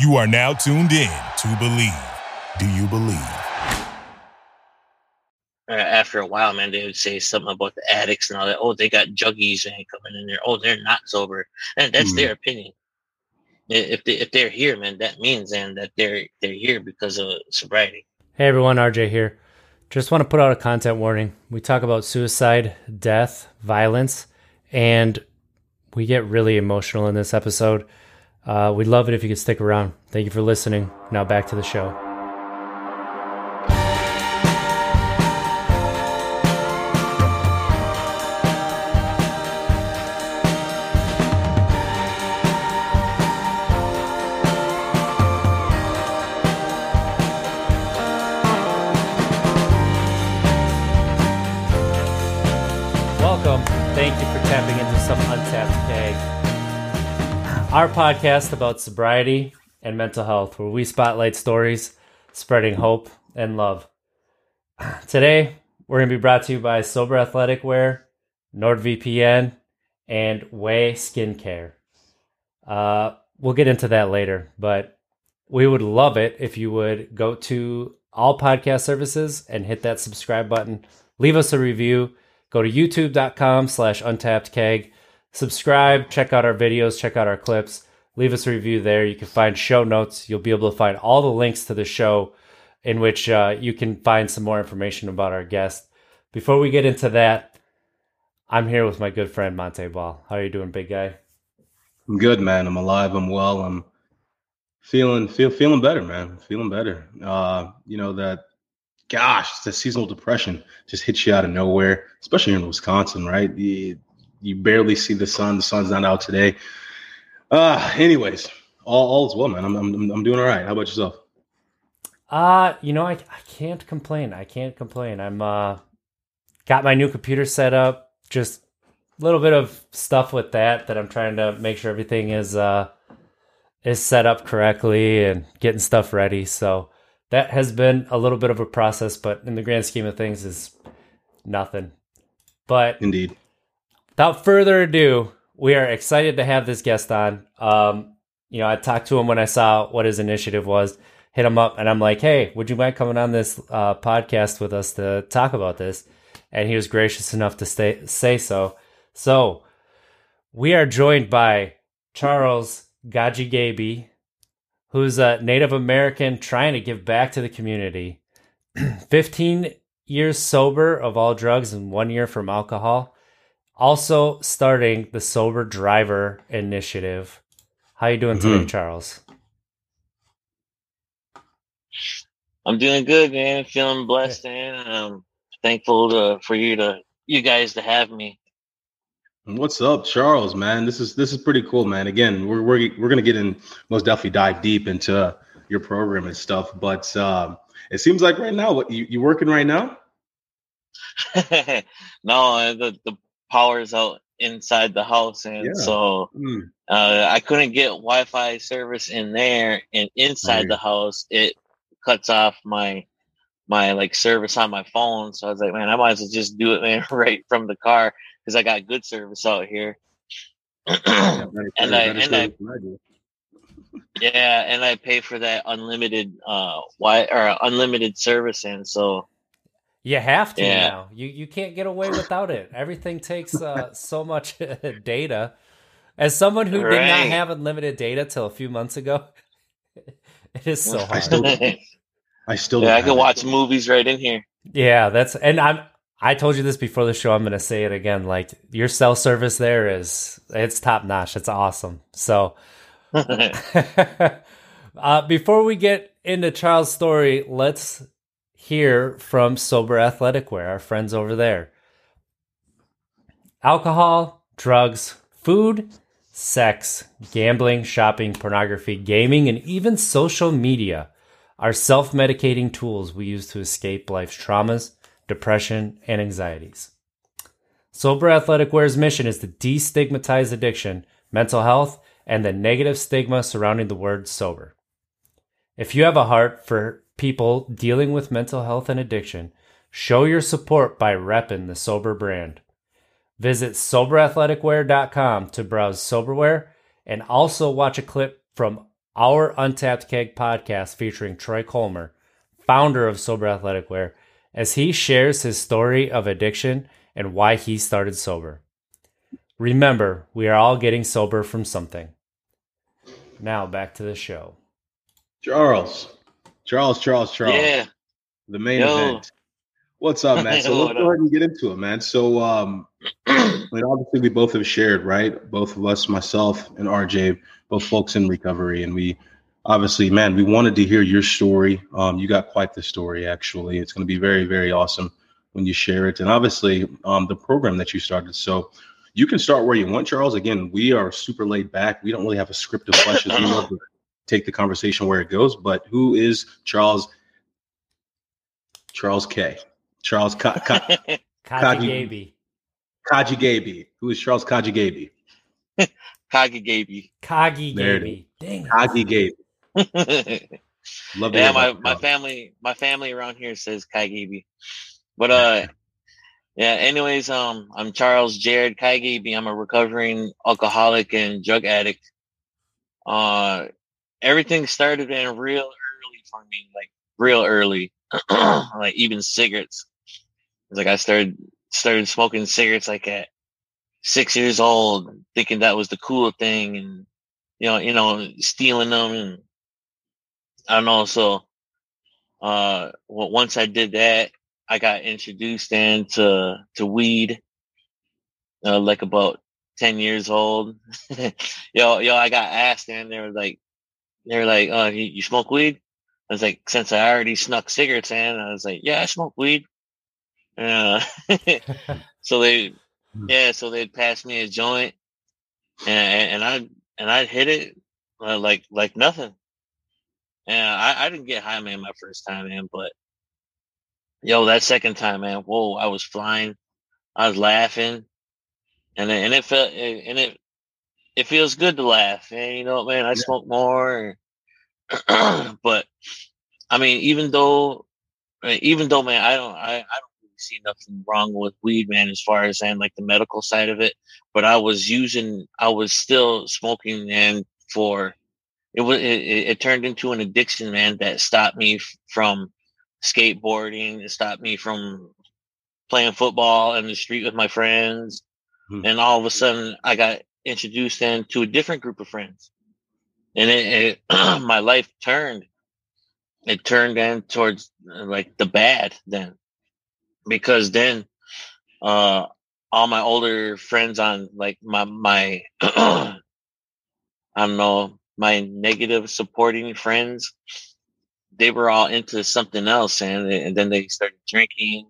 You are now tuned in to Believe. Do you believe? Uh, after a while, man, they would say something about the addicts and all that. Oh, they got juggies and coming in there. Oh, they're not sober, and that's Mm. their opinion. If they if they're here, man, that means then that they're they're here because of sobriety. Hey everyone, RJ here. Just want to put out a content warning. We talk about suicide, death, violence, and we get really emotional in this episode. Uh, we'd love it if you could stick around. Thank you for listening. Now back to the show. Our podcast about sobriety and mental health, where we spotlight stories, spreading hope and love. Today, we're going to be brought to you by Sober Athletic Wear, NordVPN, and Way Skincare. Uh, we'll get into that later, but we would love it if you would go to all podcast services and hit that subscribe button. Leave us a review. Go to youtube.com slash untapped. Subscribe, check out our videos, check out our clips. Leave us a review there. You can find show notes. You'll be able to find all the links to the show in which uh, you can find some more information about our guest. Before we get into that, I'm here with my good friend Monte Ball. How are you doing, big guy? I'm good, man. I'm alive. I'm well. I'm feeling feel feeling better, man. Feeling better. Uh, you know that gosh, the seasonal depression just hits you out of nowhere, especially in Wisconsin, right? You, you barely see the sun. The sun's not out today. Uh, anyways, all, all is well, man. I'm, I'm I'm doing all right. How about yourself? Uh, you know, I, I can't complain. I can't complain. I'm uh got my new computer set up. Just a little bit of stuff with that that I'm trying to make sure everything is uh is set up correctly and getting stuff ready. So that has been a little bit of a process, but in the grand scheme of things is nothing. But Indeed. Without further ado, we are excited to have this guest on. Um, you know, I talked to him when I saw what his initiative was, hit him up, and I'm like, hey, would you mind coming on this uh, podcast with us to talk about this? And he was gracious enough to stay, say so. So we are joined by Charles Gajigabi, who's a Native American trying to give back to the community. 15 years sober of all drugs and one year from alcohol also starting the sober driver initiative how you doing today Mhm. charles I'm doing good, man. Feeling blessed, and um, thankful to, for you to you guys to have me. What's up, Charles? Man, this is this is pretty cool, man. Again, we're we're we're gonna get in most definitely dive deep into your program and stuff. But um, it seems like right now, what you you working right now? no, uh, the the power's out inside the house, and Yeah. so Hmm. uh, I couldn't get Wi-Fi service in there, and inside Right. the house it cuts off my my like service on my phone. So I was like, man, I might as well just do it, man, right from the car because I got good service out here. Yeah, and I and I service than I do. yeah, and I pay for that unlimited uh why or unlimited service, and so you have to Yeah. now. You you can't get away without it. Everything takes uh, so much data. As someone who did not have unlimited data till a few months ago it is so I hard. still- I still yeah, I have can it. watch movies right in here. yeah that's and i'm i told you this before the show i'm gonna say it again like your cell service there is it's top notch it's awesome. So uh, before we get into Charles' story, let's hear from Sober Athletic Wear, our friends over there. Alcohol, drugs, food, sex, gambling, shopping, pornography, gaming, and even social media are self medicating tools we use to escape life's traumas, depression, and anxieties. Sober Athletic Wear's mission is to destigmatize addiction, mental health, and the negative stigma surrounding the word sober. If you have a heart for people dealing with mental health and addiction, show your support by repping the Sober brand. Visit soberathleticwear.com to browse soberwear and also watch a clip from our Untapped Keg podcast featuring Troy Colmer, founder of Sober Athletic Wear, as he shares his story of addiction and why he started sober. Remember, we are all getting sober from something. Now back to the show. Charles, Charles, Charles, Charles. Yeah. The main Yo. event. What's up, man? So let's go ahead and get into it, man. So, um, mean, obviously, we both have shared, right? Both of us, myself and RJ, both folks in recovery, and we obviously, man, we wanted to hear your story. Um, you got quite the story, actually. It's going to be very, very awesome when you share it, and obviously, um, the program that you started. So, you can start where you want, Charles. Again, we are super laid back. We don't really have a script of questions. We love to take the conversation where it goes. But who is Charles? Charles K. Charles Ka- Ka- Kaji Kaji. Gaby. Kaji Gaby. Who is Charles Kaji Gaby? Kage Kagi There it Gaby. Dang it. Gaby. Gaby. Love yeah, my, my family my family around here says Kaigibi. But uh yeah, anyways, um I'm Charles Jared Kaigibi. I'm a recovering alcoholic and drug addict. Uh everything started in real early for me, like real early. like even cigarettes. It's like I started started smoking cigarettes like at six years old, thinking that was the cool thing and you know, you know, stealing them and I don't know. So, uh, well, once I did that, I got introduced into to weed, uh, like about ten years old. yo, yo, I got asked, and they were like, they were like, "Oh, you, you smoke weed?" I was like, "Since I already snuck cigarettes in," I was like, "Yeah, I smoke weed." Uh, so they, yeah, so they'd pass me a joint, and and I and I'd hit it uh, like like nothing. And I, I didn't get high, man, my first time, man. But yo, that second time, man, whoa, I was flying, I was laughing, and it, and it felt and it it feels good to laugh, and you know, what, man, I Yeah. smoke more. but I mean, even though, even though, man, I don't, I, I don't really see nothing wrong with weed, man, as far as saying like the medical side of it. But I was using, I was still smoking, and for it was, it, it it turned into an addiction, man, that stopped me from skateboarding. It stopped me from playing football in the street with my friends. Hmm. And all of a sudden, I got introduced then to a different group of friends, and it, it my life turned. It turned then towards uh, like the bad then, because then, uh, all my older friends on like my my I don't know my negative supporting friends, they were all into something else, and, and then they started drinking.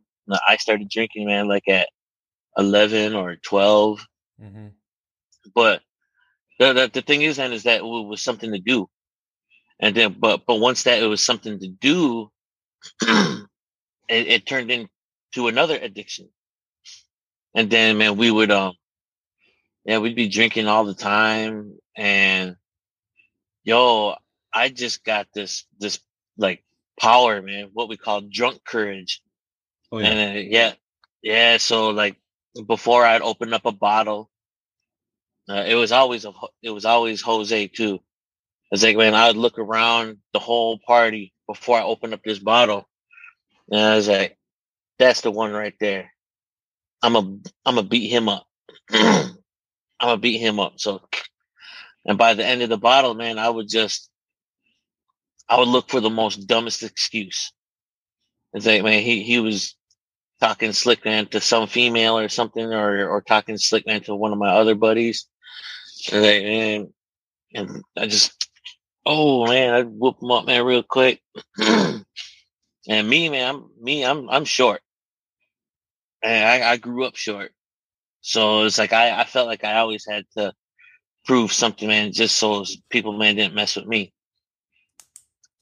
I started drinking, man, like at eleven or twelve hmm but the, the the thing is then is that it was something to do and then but but once that it was something to do it, it turned into another addiction and then man we would um yeah we'd be drinking all the time and yo i just got this this like power man what we call drunk courage Oh yeah. and uh, yeah, yeah. So like before I'd open up a bottle, uh, it was always a it was always Jose too. It's like man, I would look around the whole party before I opened up this bottle, and I was like, "That's the one right there. I'm a I'm gonna beat him up. I'm gonna beat him up." So, and by the end of the bottle, man, I would just I would look for the most dumbest excuse. It's like, man, he he was talking slick man to some female or something, or or talking slick man to one of my other buddies. And, man, and I just, oh man, I'd whoop him up, man, real quick. and me, man, I'm me, I'm I'm short, and I, I grew up short, so it's like I I felt like I always had to prove something, man, just so people, man, didn't mess with me.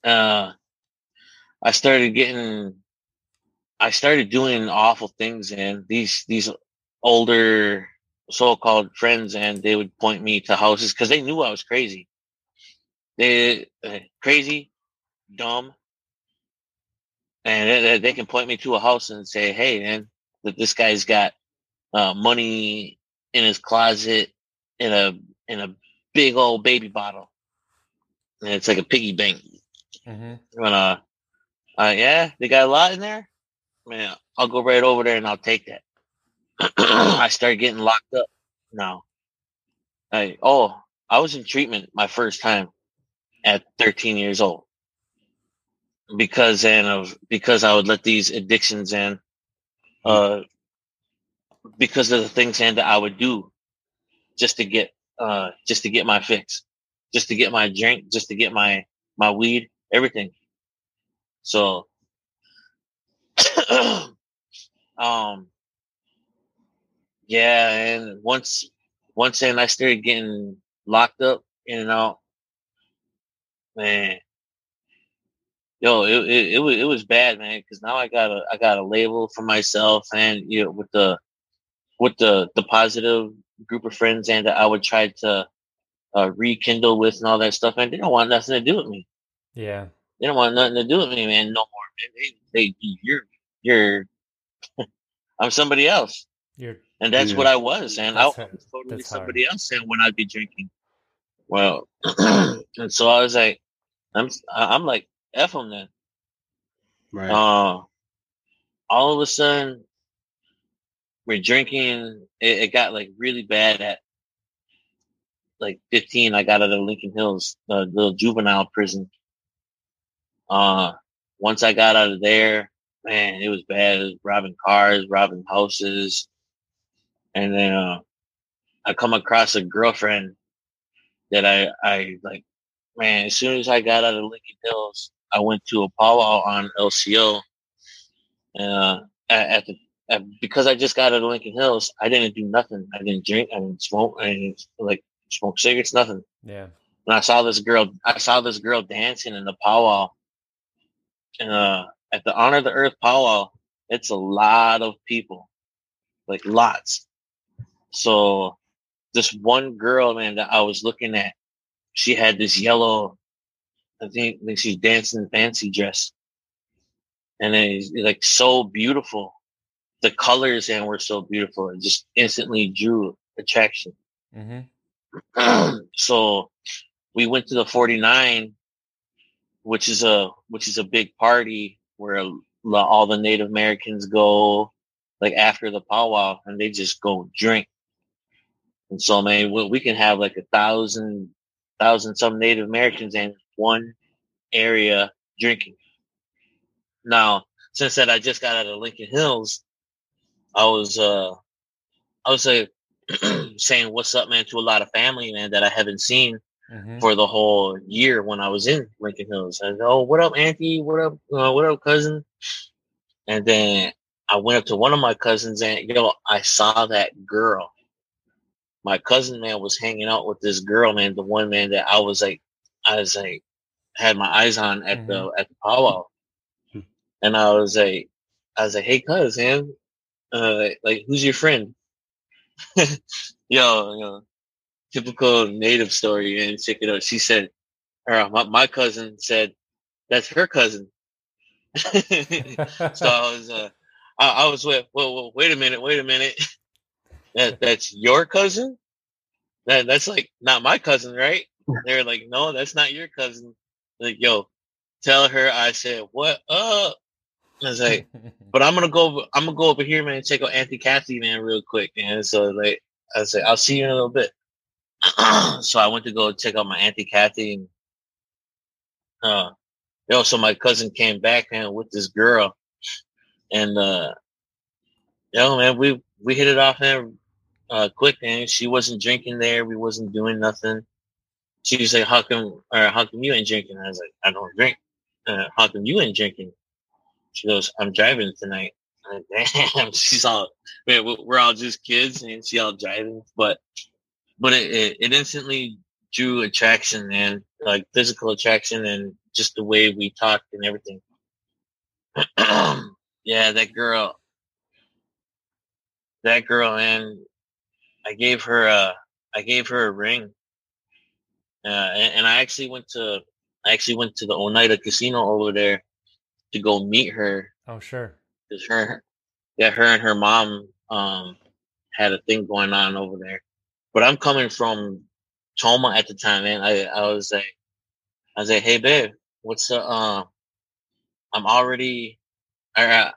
Uh, I started getting I started doing awful things and these these older so-called friends and they would point me to houses because they knew I was crazy. They uh, crazy, dumb, and they, they can point me to a house and say, "Hey, man, that this guy's got uh, money in his closet in a in a big old baby bottle." and it's like a piggy bank. hmm When uh, uh, yeah, they got a lot in there. Man, I'll go right over there and I'll take that. I start getting locked up now. I oh, I was in treatment my first time at 13 years old because and of because I would let these addictions in, uh, because of the things and that I would do just to get uh just to get my fix, just to get my drink, just to get my my weed, everything. So, um, yeah, and once once then I started getting locked up in and out, man. Yo, it, it, it was it was bad, man. Because now I got a I got a label for myself, and you know, with the with the the positive group of friends, and that I would try to uh, rekindle with and all that stuff, and they don't want nothing to do with me. Yeah. They don't want nothing to do with me, man. No more. Man. They, they, you're, you're. I'm somebody else, You're and that's Yeah. what I was, and I That's was hard. totally That's hard. somebody else. And when I'd be drinking, well, and so I was like, I'm, I'm like, f them then. Right. Uh, all of a sudden, we're drinking. It, it got like really bad at like 15. I got out of Lincoln Hills, the little juvenile prison. Uh, once I got out of there, man, it was bad. It was robbing cars, robbing houses. And then, uh, I come across a girlfriend that I, I like, man, as soon as I got out of Lincoln Hills, I went to a powwow on LCO. Uh, at, at the, at, because I just got out of Lincoln Hills, I didn't do nothing. I didn't drink. I didn't smoke. I didn't like smoke cigarettes, nothing. yeah. And I saw this girl, I saw this girl dancing in the powwow. And, uh, at the Honor the Earth powwow, it's a lot of people, like lots. So this one girl, man, that I was looking at, she had this yellow, I think, I think she's dancing fancy dress. And it's like so beautiful. The colors and were so beautiful. It just instantly drew attraction. hmm so we went to the 49 which is a which is a big party where all the native americans go like after the powwow and they just go drink and so man we, we can have like a thousand thousand some native americans in one area drinking now since that i just got out of lincoln hills i was uh i was like saying what's up man to a lot of family man that i haven't seen hmm for the whole year when I was in Lincoln Hills. I go, oh, what up, Auntie? What up? Uh, what up, cousin? And then I went up to one of my cousins and, you know, I saw that girl. My cousin, man, was hanging out with this girl, man, the one man that I was like, I was like, had my eyes on at the, at the powwow. Hmm. And I was like, I was like, hey, cuz, man, uh, like, who's your friend? yo, yo, typical native story and check it out. She said, or my, my cousin said, that's her cousin. so I was, uh, I, I was with, well, well, wait a minute, wait a minute. That, that's your cousin? That, that's like not my cousin, right? They're like, no, that's not your cousin. Like, yo, tell her I said, what up? I was like, but I'm gonna go. over- I'm gonna go over here, man, and check out Auntie Kathy, man, real quick. And so, like, I said, I'll see you in a little bit. so I went to go check out my Auntie Kathy, and uh, yo, so my cousin came back, man, with this girl, and uh, yo, man, we we hit it off, man, uh, quick, man. She wasn't drinking there. We wasn't doing nothing. She was like, "How come? Or how come you ain't drinking?" I was like, "I don't drink." Uh, how come you ain't drinking? She goes, I'm driving tonight. Damn, she's all, man, we- we're all just kids and she all driving, but, but it, it instantly drew attraction and like physical attraction and just the way we talked and everything. yeah, that girl, that girl, and I gave her a, I gave her a ring. Uh, and, and I actually went to, I actually went to the Oneida Casino over there to go meet her oh, sure. because her, yeah, her and her mom um had a thing going on over there. But I'm coming from Tomah at the time, man. I I was like, I was like, "Hey, babe, what's the uh, I'm already, uh,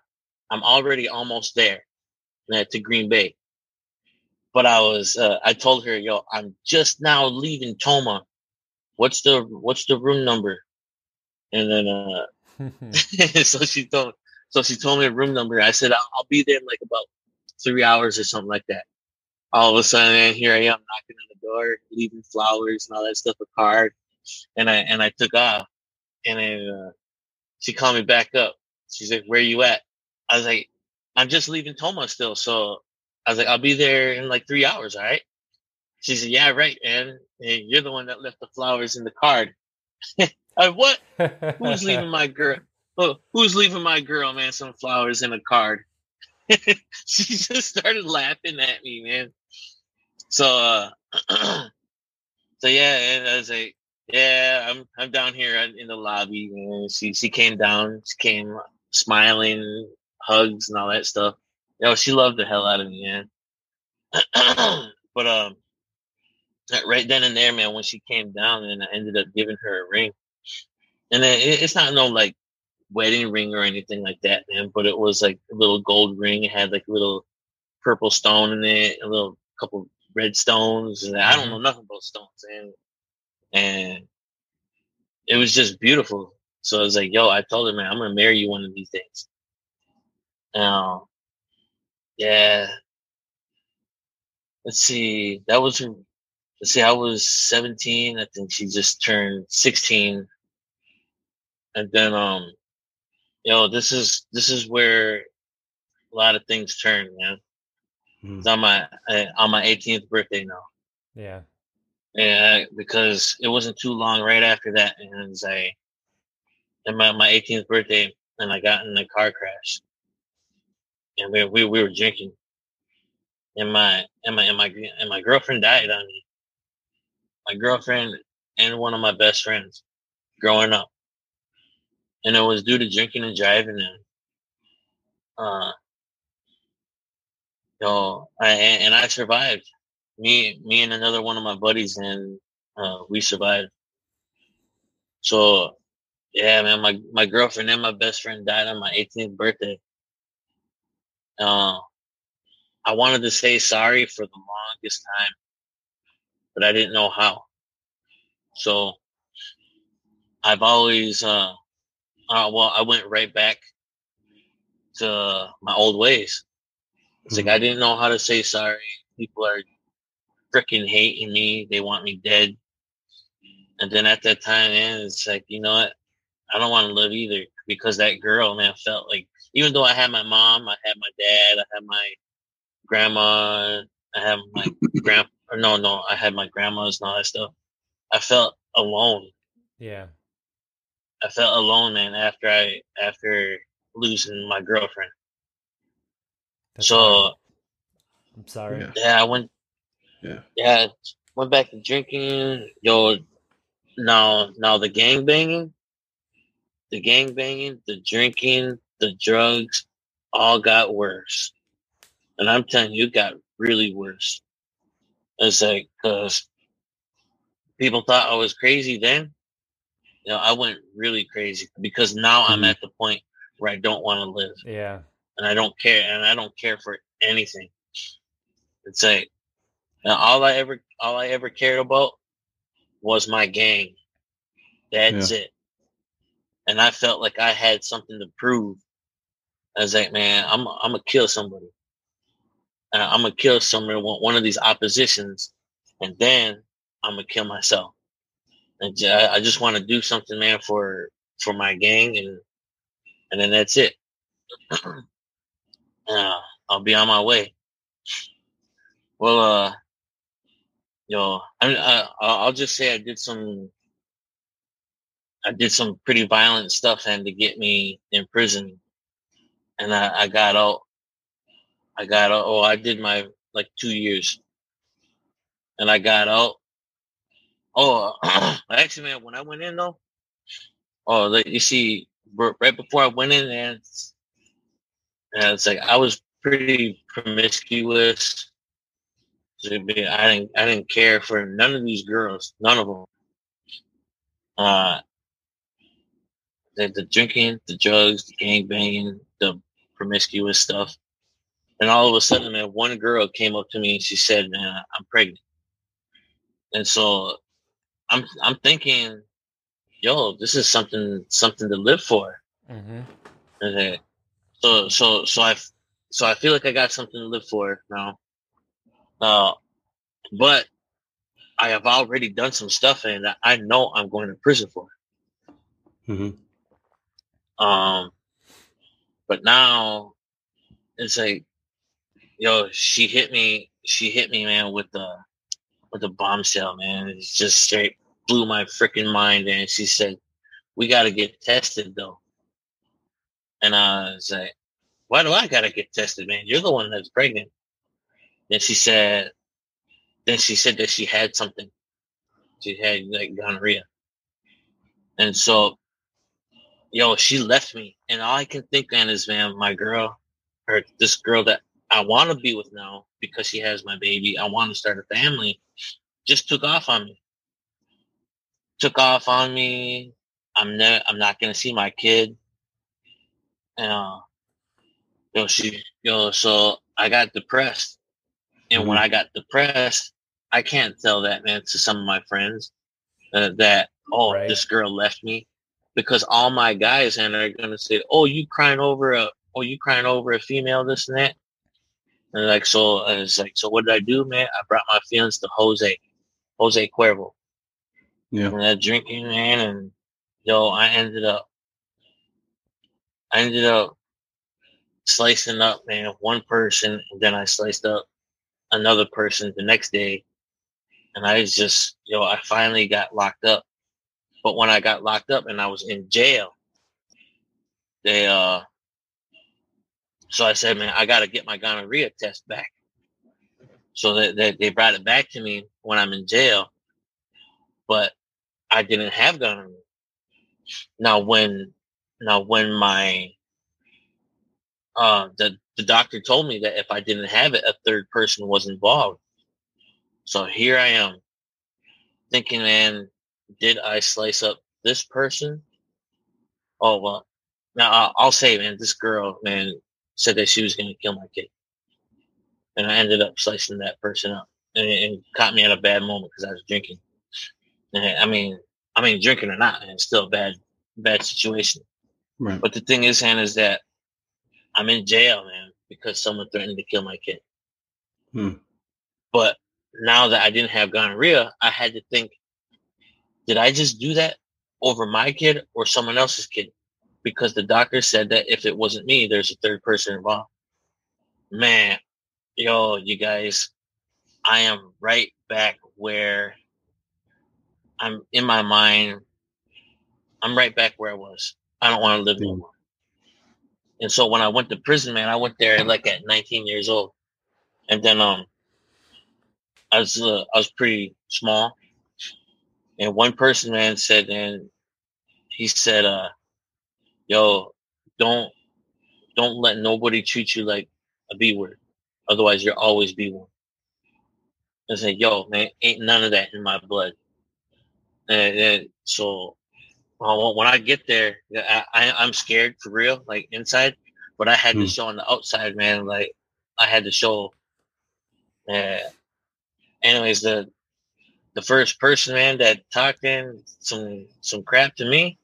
I'm already almost there uh, to Green Bay." But I was, uh, I told her, "Yo, I'm just now leaving Tomah. What's the what's the room number?" And then, uh, so she told, so she told me a room number. I said, I'll, I'll be there in like about three hours or something like that. All of a sudden, man, here I am knocking on the door, leaving flowers and all that stuff, a card, and I and I took off. And then uh, she called me back up. She's like, "Where you at?" I was like, "I'm just leaving Tomah still." So I was like, "I'll be there in like three hours, all right?" She said, "Yeah, right, man. Hey, you're the one that left the flowers in the card." I what? Who's leaving my girl? Oh, who's leaving my girl, man? Some flowers in a card. she just started laughing at me, man. So, uh, so yeah, and I was like, yeah, I'm I'm down here in the lobby. And she she came down, she came smiling, hugs and all that stuff. Yo, she loved the hell out of me, man. but um, right then and there, man, when she came down, and I ended up giving her a ring. And then it, it's not no like wedding ring or anything like that, man. But it was like a little gold ring. It had like a little purple stone in it, a little couple red stones, and I don't know nothing about stones, and and it was just beautiful. So I was like, "Yo," I told her, "Man, I'm gonna marry you one of these days." Now, yeah. Let's see. That was let's see. I was 17. I think she just turned 16, and then um, yo, this is this is where a lot of things turn, man. Mm. It's on my uh, on my 18th birthday now. yeah. Yeah, because it wasn't too long right after that, and a, and my my 18th birthday, and I got in a car crash, and we we, we were drinking, and my and my and my and my girlfriend died on me. My girlfriend and one of my best friends, growing up, and it was due to drinking and driving, and uh, so I and I survived. Me, me, and another one of my buddies, and uh, we survived. So, yeah, man, my my girlfriend and my best friend died on my 18th birthday. Uh, I wanted to say sorry for the longest time, but I didn't know how. So, I've always, uh, uh well, I went right back to my old ways. It's like I didn't know how to say sorry. People are freaking hating me. They want me dead. And then at that time, man, it's like, you know what? I don't want to live either because that girl, man, felt like even though I had my mom, I had my dad, I had my grandma, I had my grand or no, no, I had my grandmas and all that stuff. I felt alone. Yeah. I felt alone, man, after I after losing my girlfriend. That's so hard. I'm sorry. Yeah. yeah, I went Yeah. yeah, went back to drinking. Yo, now now the gang banging, the gang banging, the drinking, the drugs, all got worse. And I'm telling you, it got really worse. It's like because people thought I was crazy then. You know, I went really crazy because now I'm Mhm. at the point where I don't want to live Yeah. and I don't care, and I don't care for anything. It's like now all I ever, all I ever cared about was my gang. That's it. And I felt like I had something to prove. I was like, man, I'm, I'm gonna kill somebody. And I'm gonna kill somebody, one of these oppositions, and then I'm gonna kill myself. And I just want to do something, man, for for my gang, and and then that's it. uh, I'll be on my way. Well, uh, yo, I mean, I'll just say I did some, I did some pretty violent stuff, and to get me in prison, and I, I got out. I got out. Oh, I did my like two years, and I got out. Oh, actually, man, when I went in though, oh, like, you see, right before I went in, and and it's like I was pretty promiscuous. I didn't I didn't care for none of these girls, none of them. uh, the, the drinking, the drugs, the gang banging, promiscuous stuff. And all of a sudden, man, one girl came up to me and she said, "Man, I'm pregnant." And so, I'm I'm thinking, yo, this is something something to live for. Mm-hmm. Okay. So so so I so I feel like I got something to live for now. Uh, but I have already done some stuff and I know I'm going to prison for. Mm-hmm. Um, but now it's like, yo, she hit me. She hit me, man, with the with the bombshell, man. It just straight blew my freaking mind. And she said, "We got to get tested, though." And I was like, "Why do I got to get tested, man? You're the one that's pregnant." Then she said, then she said that she had something. She had like gonorrhea. And so, yo, she left me. And all I can think, man, is, man, my girl, or this girl that I want to be with now because she has my baby, I want to start a family, just took off on me. Took off on me. I'm ne- I'm not gonna see my kid. And uh, yo, she, yo, so I got depressed. And when I got depressed, I can't tell that man to some of my friends uh, that oh Right. this girl left me because all my guys and are gonna say oh you crying over a oh you crying over a female this and that. And like so I was like so what did I do man? I brought my feelings to Jose Jose Cuervo. Yeah. and that drinking man and yo I ended up I ended up slicing up man one person and then I sliced up another person the next day. And I was just yo I finally got locked up but when I got locked up and I was in jail they uh so I said man I got to get my gonorrhea test back so that they, they brought it back to me when I'm in jail but I didn't have gonorrhea now when now when my uh the the doctor told me that if I didn't have it, a third person was involved. So here I am thinking, man, did I slice up this person? Oh, well, now I'll, say, man, this girl, man, said that she was going to kill my kid. And I ended up slicing that person up and it, and caught me at a bad moment because I was drinking. And I mean, I mean, drinking or not, man, it's still a bad, bad situation. Right. But the thing is, Han, is that I'm in jail, man, because someone threatened to kill my kid. Hmm. But now that I didn't have gonorrhea, I had to think, did I just do that over my kid or someone else's kid? Because the doctor said that if it wasn't me, there's a third person involved. Man, yo, you guys, I am right back where I'm in my mind. I'm right back where I was. I don't want to live Hmm. And so when I went to prison, man, I went there like at 19 years old, and then um, I was uh, I was pretty small, and one person, man, said, and he said, uh, yo, don't don't let nobody treat you like a B word, otherwise you'll always be one. I said, yo, man, ain't none of that in my blood. And, and so uh, when I get there, I, I, I'm scared for real, like inside, but I had to Hmm. show on the outside, man. Like I had to show. Uh, anyways, the the first person, man, that talked in some some crap to me,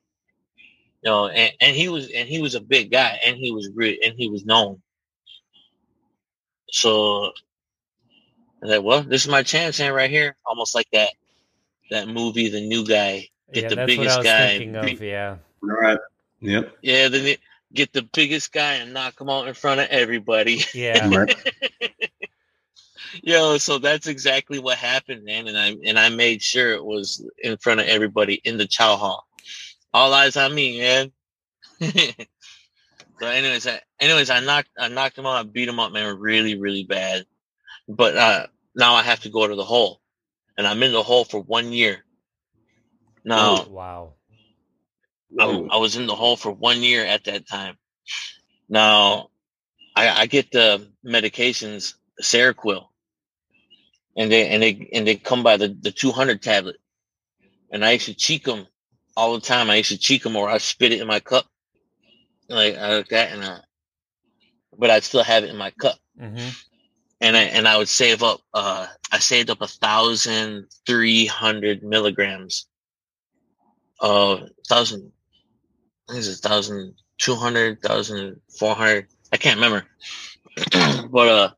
you know, and, and he was and he was a big guy, and he was re- and he was known. So I was like, well, this is my chance, man, right here, almost like that that movie, The New Guy. Get yeah, the that's biggest what I was guy. thinking of. Yeah. Right. Yep. Yeah, then get the biggest guy and knock him out in front of everybody. Yeah. Right. Yo, so that's exactly what happened, man. And I and I made sure it was in front of everybody in the chow hall. All eyes on me, man. so, anyways, I, anyways, I knocked I knocked him out. I beat him up, man, really, really bad. But uh, now I have to go to the hole, and I'm in the hole for one year. Now. Wow. I, I was in the hole for one year at that time. Now, I, I get the medications, Seroquel, and they and they and they come by the the two hundred tablet, and I used to cheek them all the time. I used to cheek them or I spit it in my cup, like I like that, and I, but I'd still have it in my cup, hmm and I and I would save up. Uh, I saved up a thousand three hundred milligrams of thousand. I think it's a thousand two hundred, thousand four hundred. I can't remember, but uh,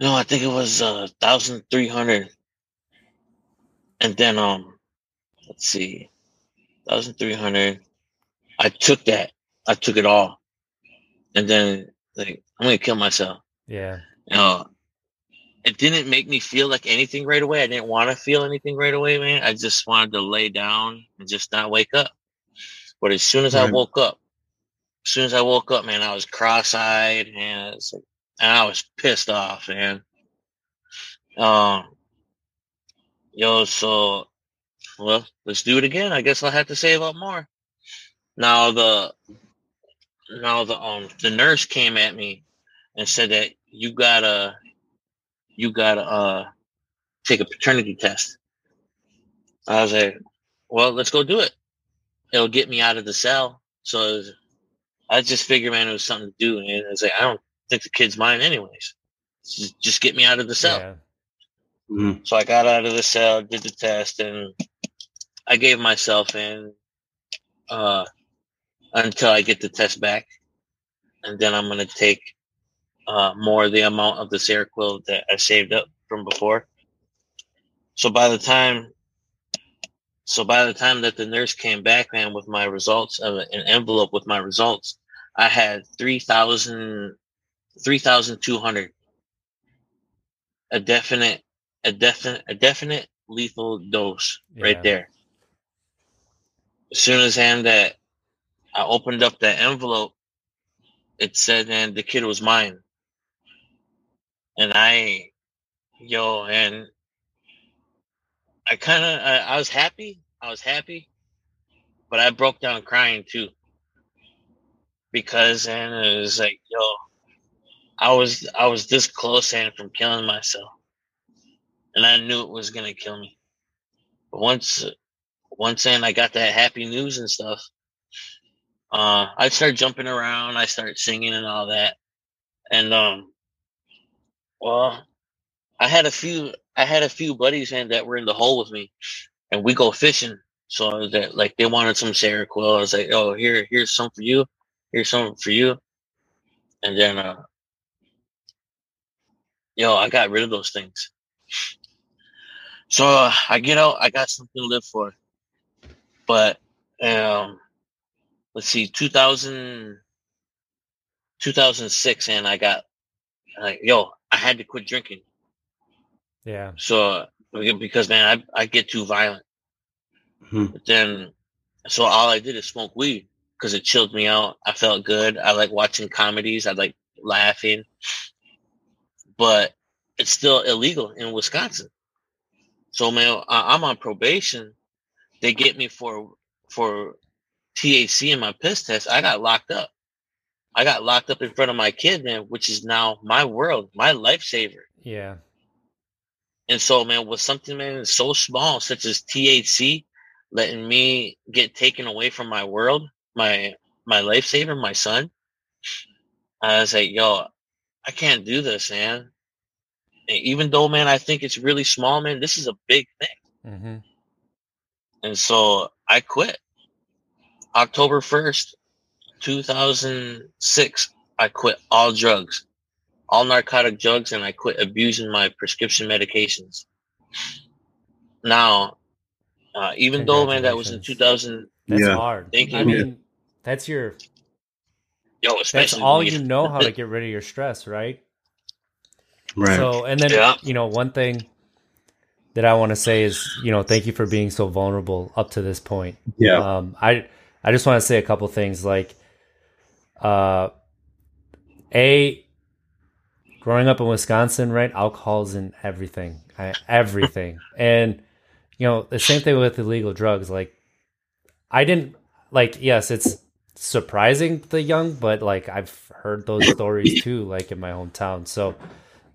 no, I think it was uh thousand three hundred, and then um, let's see, thousand three hundred. I took that. I took it all, and then like I'm gonna kill myself. Yeah. You know, it didn't make me feel like anything right away. I didn't want to feel anything right away, man. I just wanted to lay down and just not wake up. But as soon as I woke up, as soon as I woke up, man, I was cross-eyed and, it's like, and I was pissed off, man. Um, yo, so well, let's do it again. I guess I'll have to save up more. Now the now the um the nurse came at me and said that you gotta you gotta uh take a paternity test. I was like, well, let's go do it. It'll get me out of the cell. So was- I just figured, man, it was something to do. And I was like, I don't think the kid's mine anyways. Just, just get me out of the cell. Yeah. Mhm. So I got out of the cell, did the test, and I gave myself in uh, until I get the test back, and then I'm gonna take uh, more of the amount of the Seroquel that I saved up from before. So by the time, so by the time that the nurse came back, man, with my results of an envelope with my results, I had 3,000 3,200. A definite a definite a definite lethal dose Yeah. right there. As soon as and that I opened up that envelope, it said and the kid was mine. And I yo and I kinda I, I was happy. I was happy. But I broke down crying too. Because and it was like, yo, I was I was this close and from killing myself and I knew it was gonna kill me. But once, once and I got that happy news and stuff, uh, I started jumping around. I started singing and all that, and um, well, I had a few, I had a few buddies and that were in the hole with me, and we go fishing. So that like they wanted some Seroquel. I was like, oh, here, here's some for you. Here's some for you. And then, uh, yo, I got rid of those things. So uh, I get out, I got something to live for. But um let's see, 2000, 2006 and I got like yo, I had to quit drinking. Yeah. So because man, I I get too violent. Mhm. But then so all I did is smoke weed because it chilled me out. I felt good. I like watching comedies. I like laughing. But it's still illegal in Wisconsin. So man, I- I'm on probation. They get me for for THC in my piss test. I got locked up. I got locked up in front of my kid, man, which is now my world, my lifesaver. Yeah. And so, man, with something, man, so small, such as THC, letting me get taken away from my world, my my lifesaver, my son, I was like, yo, I can't do this, man. And even though, man, I think it's really small, man, this is a big thing. hmm And so I quit. October 1st, 2006, I quit all drugs, all narcotic drugs, and I quit abusing my prescription medications. Now, uh, even though, man, that was in 2000, That's Yeah. hard. Thank I you. mean, that's your yo, that's all you know how to get rid of your stress, right? Right. So, and then Yeah. you know, one thing that I want to say is, you know, thank you for being so vulnerable up to this point. yeah. Um, I I just want to say a couple things like, uh, a growing up in Wisconsin, right? Alcohol's in everything, I, everything, and you know the same thing with illegal drugs. Like, I didn't like. Yes, it's surprising the young, but like I've heard those stories too, like in my hometown. So,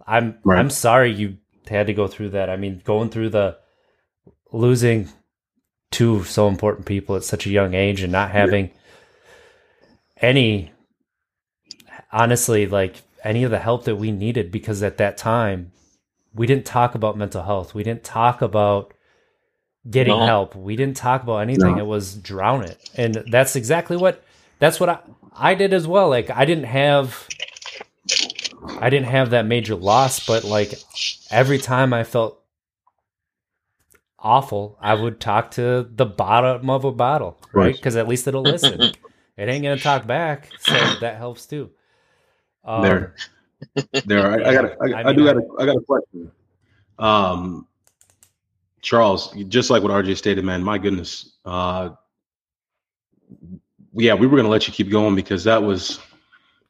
I'm Right. I'm sorry you had to go through that. I mean, going through the losing two so important people at such a young age and not having any honestly like any of the help that we needed because at that time we didn't talk about mental health. We didn't talk about getting No. help. We didn't talk about anything. No. It was drown it. And that's exactly what that's what I, I did as well. Like I didn't have I didn't have that major loss, but like every time I felt awful, I would talk to the bottom of a bottle, right? Right. Because at least it'll listen. it ain't gonna talk back, so that helps too. Um, There. There, I, I got, I, I I, mean, do got, a, I got a question. Um, Charles, just like what RJ stated, man. My goodness. Uh, yeah, we were gonna let you keep going because that was,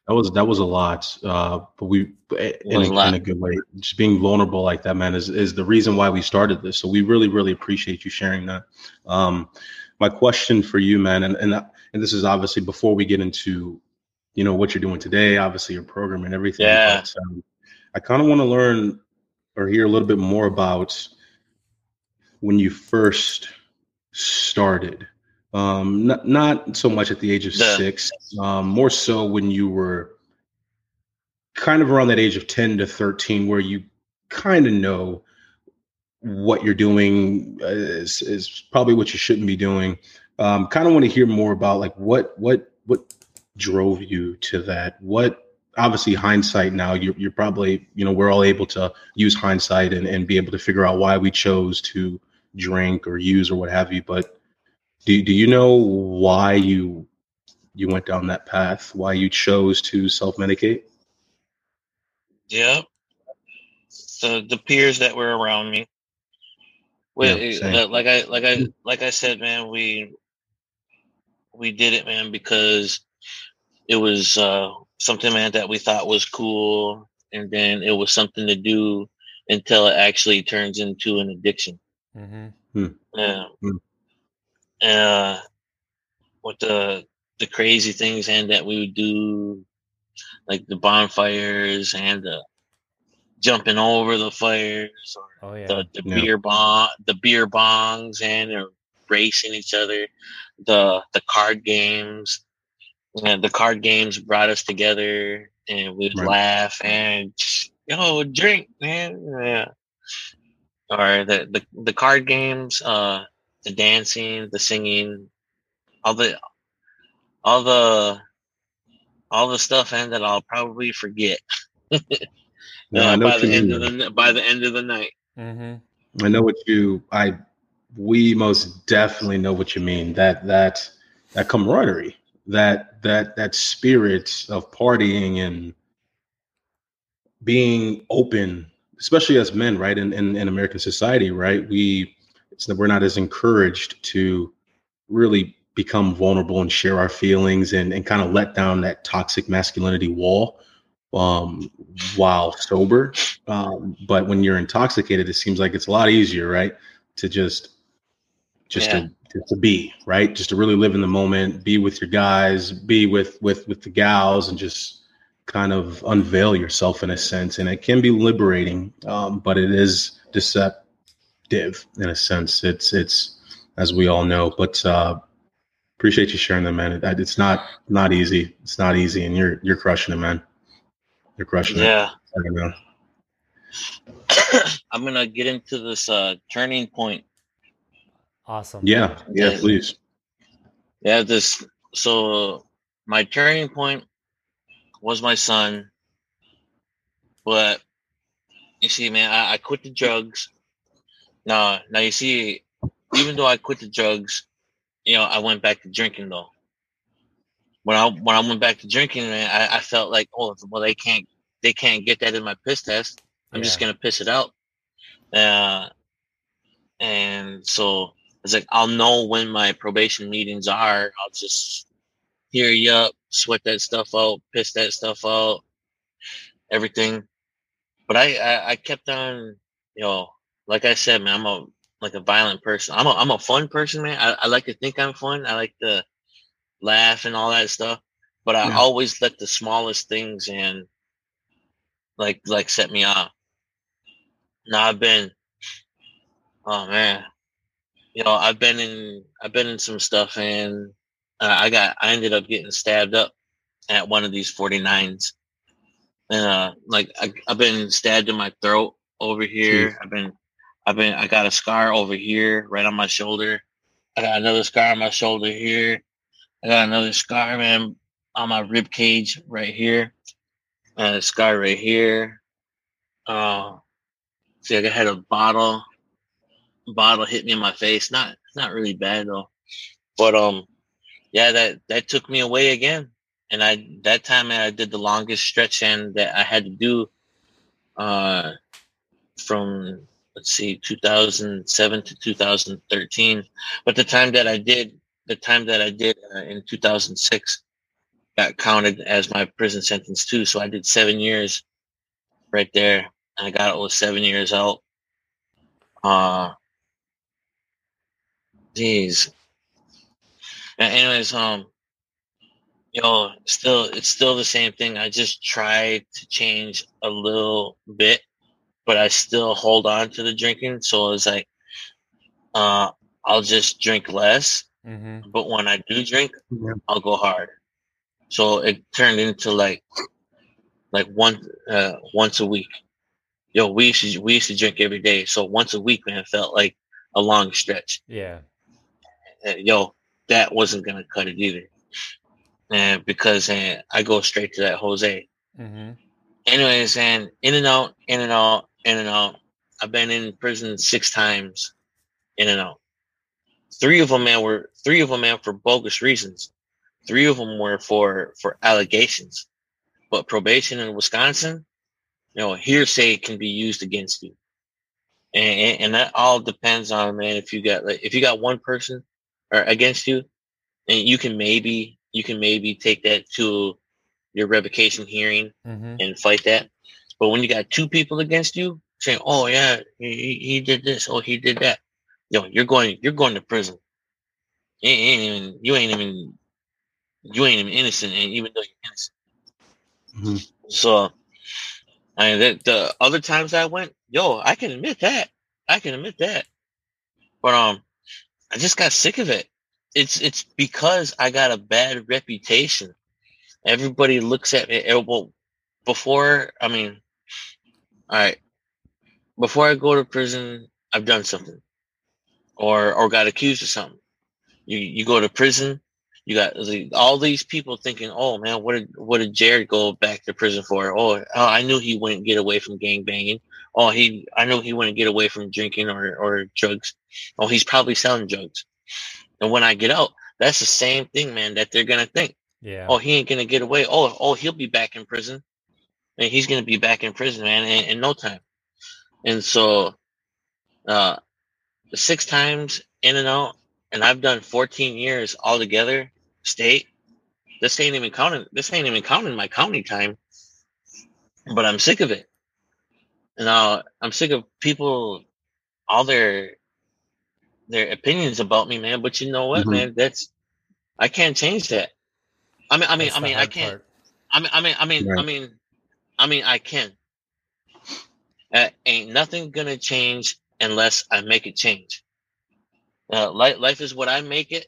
that was, that was a lot. Uh, but we, in a, a lot. in a good way, just being vulnerable like that, man, is is the reason why we started this. So we really, really appreciate you sharing that. Um, my question for you, man, and and and this is obviously before we get into you know what you're doing today obviously your program and everything Yeah. but, um, i kind of want to learn or hear a little bit more about when you first started um not, not so much at the age of The- six um more so when you were kind of around that age of 10 to 13 where you kind of know what you're doing uh, is, is probably what you shouldn't be doing. Um kind of want to hear more about like what what what drove you to that? What obviously hindsight now you're, you're probably you know we're all able to use hindsight and, and be able to figure out why we chose to drink or use or what have you but do, do you know why you you went down that path why you chose to self-medicate Yeah. The the peers that were around me. Well, Yeah, it- same. like I like I like I said, man, we we did it, man, because it was uh, something, man, that we thought was cool, and then it was something to do until it actually turns into an addiction. mhm. Yeah. Hmm. Uh, what the the crazy things and that we would do, like the bonfires and the jumping over the fires, or Oh yeah. the, the Yeah. beer bong, the beer bongs, and they're racing each other. The the card games, and the card games brought us together, and we'd Right. laugh and yo drink, man. Yeah. Or the, the the card games, uh, the dancing, the singing, all the all the all the stuff, and that I'll probably forget No, uh, by the end mean, of the by the end of the night. Mm-hmm. I know what you I we most definitely know what you mean. That that that camaraderie, that that that spirit of partying and being open, especially as men, right? In in, in American society, right? We it's we're not as encouraged to really become vulnerable and share our feelings and, and kind of let down that toxic masculinity wall um, while sober. Um, but when you're intoxicated, it seems like it's a lot easier, right? To just, just Yeah. to, to, to be right, just to really live in the moment, be with your guys, be with with with the gals, and just kind of unveil yourself in a sense. And it can be liberating, um, but it is deceptive in a sense. It's it's as we all know. But uh, appreciate you sharing that, man. It, it's not not easy. It's not easy, and you're you're crushing it, man. You're crushing it. Yeah. I don't know. I'm gonna get into this uh turning point. Awesome. Yeah, yeah, Yeah. please. Yeah, this so my turning point was my son. But you see, man, I, I quit the drugs. Now now you see, even though I quit the drugs, you know, I went back to drinking though. When I when I went back to drinking, man, I, I felt like, oh well they can't they can't get that in my piss test. I'm just gonna piss it out. Uh, and so it's like I'll know when my probation meetings are. I'll just hear you up, sweat that stuff out, piss that stuff out, everything. But I, I, I kept on, you know, like I said, man, I'm a like a violent person. I'm a I'm a fun person, man. I, I like to think I'm fun. I like to laugh and all that stuff. But I Yeah. always let the smallest things and like like set me off. Now I've been, oh man, you know, I've been in I've been in some stuff, and uh, I got I ended up getting stabbed up at one of these 49s, and uh, like I, I've been stabbed in my throat over here. Jeez. I've been I've been I got a scar over here, right on my shoulder. I got another scar on my shoulder here. I got another scar, man, on my rib cage right here. And a scar right here. Uh, see, I had a bottle. Bottle hit me in my face. Not not really bad though. But um, yeah, that that took me away again. And I that time I did the longest stretch and that I had to do. Uh, from let's see, 2007 to 2013. But the time that I did, the time that I did uh, in 2006 got counted as my prison sentence too. So I did seven years right there. And I got with seven years out. Uh. And anyways, um, yo, still, it's still the same thing. I just try to change a little bit but I still hold on to the drinking. So it's like, uh, I'll just drink less. Mm-hmm. But when I do drink, Yeah. I'll go hard. So it turned into like, like one, uh, once a week. Yo, we used to, we used to drink every day. So once a week, man, felt like a long stretch. Yeah. Uh, yo, that wasn't gonna cut it either. And because uh, I go straight to that Jose. Mm-hmm. anyways, and in and out, in and out, in and out. I've been in prison six times, in and out. Three of them, man, were three of them, man, for bogus reasons. Three of them were for for allegations, but probation in Wisconsin, you know, hearsay can be used against you, and and, and that all depends on man if you got like if you got one person or against you, and you can maybe you can maybe take that to your revocation hearing Mm-hmm. and fight that. But when you got two people against you saying, "Oh yeah, he, he- did this, oh he did that," yo, you're going you're going to prison. You ain't even you ain't even you ain't even innocent, and even though you're innocent. Mhm. So, I mean, the, the other times I went, yo, I can admit that. I can admit that. But um, I just got sick of it. It's it's because I got a bad reputation. Everybody looks at me. eh, Well, before I mean, all right, before I go to prison, I've done something, or or got accused of something. You you go to prison, you got the- all these people thinking, oh man, what did what did Jared go back to prison for? Oh, oh I knew he wouldn't get away from gang banging. Oh, he I know he wouldn't get away from drinking or or drugs. Oh, he's probably selling drugs. And when I get out, that's the same thing, man, that they're gonna think. Yeah. Oh, he ain't gonna get away. Oh, oh, he'll be back in prison. And he's gonna be back in prison, man, in, in no time. And so, uh, six times in and out, and I've done 14 years altogether, state. This ain't even counting. This ain't even counting my county time. But I'm sick of it. And uh, I'm sick of people, all their their opinions about me, man. But you know what, Mhm. man? That's I can't change that. I mean, I mean, That's I mean, I can't. part. I mean, I mean, I mean, I mean, I mean, I can. Uh, ain't nothing gonna change unless I make it change. Uh, life, life is what I make it.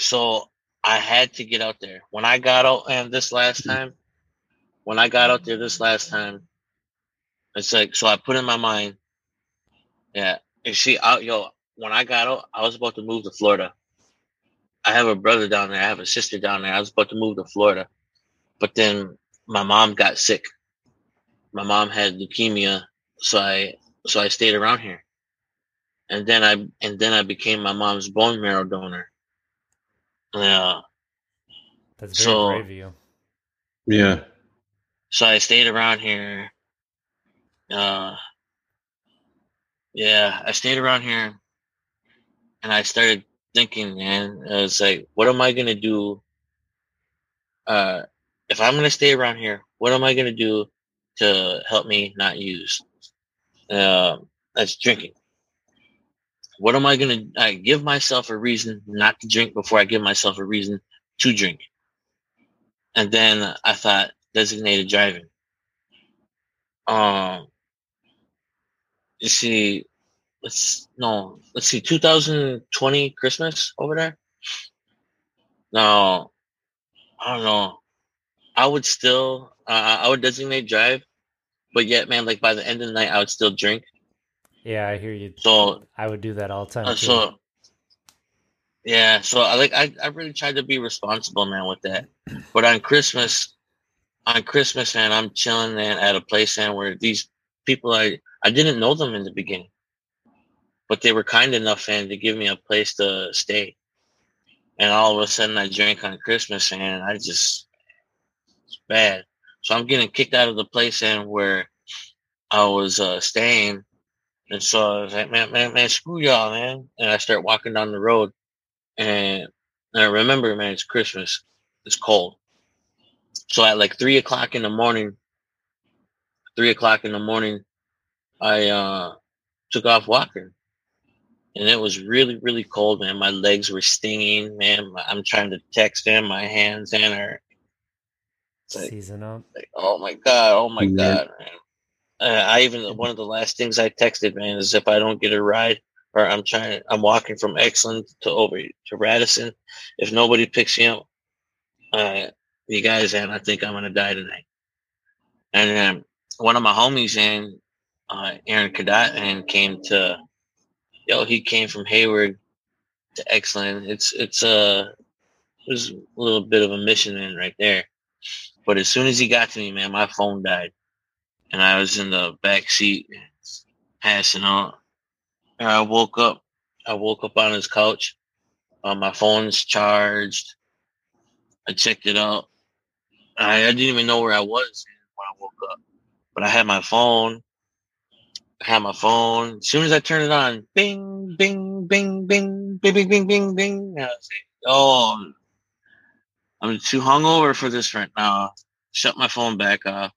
So I had to get out there. When I got out and this last time, when I got out there this last time, it's like so I put in my mind, yeah. And see, out yo, when I got out, I was about to move to Florida. I have a brother down there. I have a sister down there. I was about to move to Florida, but then my mom got sick. My mom had leukemia, so I so I stayed around here, and then I and then I became my mom's bone marrow donor. Yeah, That's very so- brave of you. Yeah. so I stayed around here. Uh, yeah, I stayed around here, and I started thinking, man, I was like, what am I gonna do? Uh, if I'm gonna stay around here, what am I gonna do to help me not use? Uh, that's drinking. What am I gonna? I give myself a reason not to drink before I give myself a reason to drink. And then I thought designated driving. Um, you see, let's no, let's see, 2020 Christmas over there. No, I don't know. I would still, uh, I would designate drive, but yet, man, like by the end of the night, I would still drink. Yeah, I hear you. So I would do that all the time. uh, so yeah, so I like I, I really tried to be responsible, man, with that. But on Christmas, on Christmas, man, I'm chilling, man, at a place, man, where these people I I didn't know them in the beginning, but they were kind enough, man, to give me a place to stay. And all of a sudden, I drank on Christmas, and I just bad. So I'm getting kicked out of the place, and where I was uh, staying. And so I was like, man, man, man, screw y'all, man. And I start walking down the road. And, and I remember, man, it's Christmas. It's cold. So at like three o'clock in the morning, three o'clock in the morning, I uh, took off walking. And it was really, really cold, man. My legs were stinging, man. I'm trying to text him. My hands and are like, Season up. like, oh my god, oh my Yeah. god, man. Uh, I even one of the last things I texted, man, is if I don't get a ride or I'm trying, I'm walking from Exeland to over to Radisson. If nobody picks me up, uh, you guys, and I think I'm gonna die tonight. And then one of my homies, and uh, Aaron Cadet, and came to, yo, he came from Hayward to Exeland. It's it's uh, it was a little bit of a mission in right there. But as soon as he got to me, man, my phone died, and I was in the back seat, passing out. And I woke up. I woke up on his couch. Uh, my phone's charged. I checked it out. I, I didn't even know where I was when I woke up, but I had my phone. I had my phone. As soon as I turned it on, bing, bing, bing, bing, bing, bing, bing, bing, bing. I was like, oh, I'm too hungover for this right now. Shut my phone back off.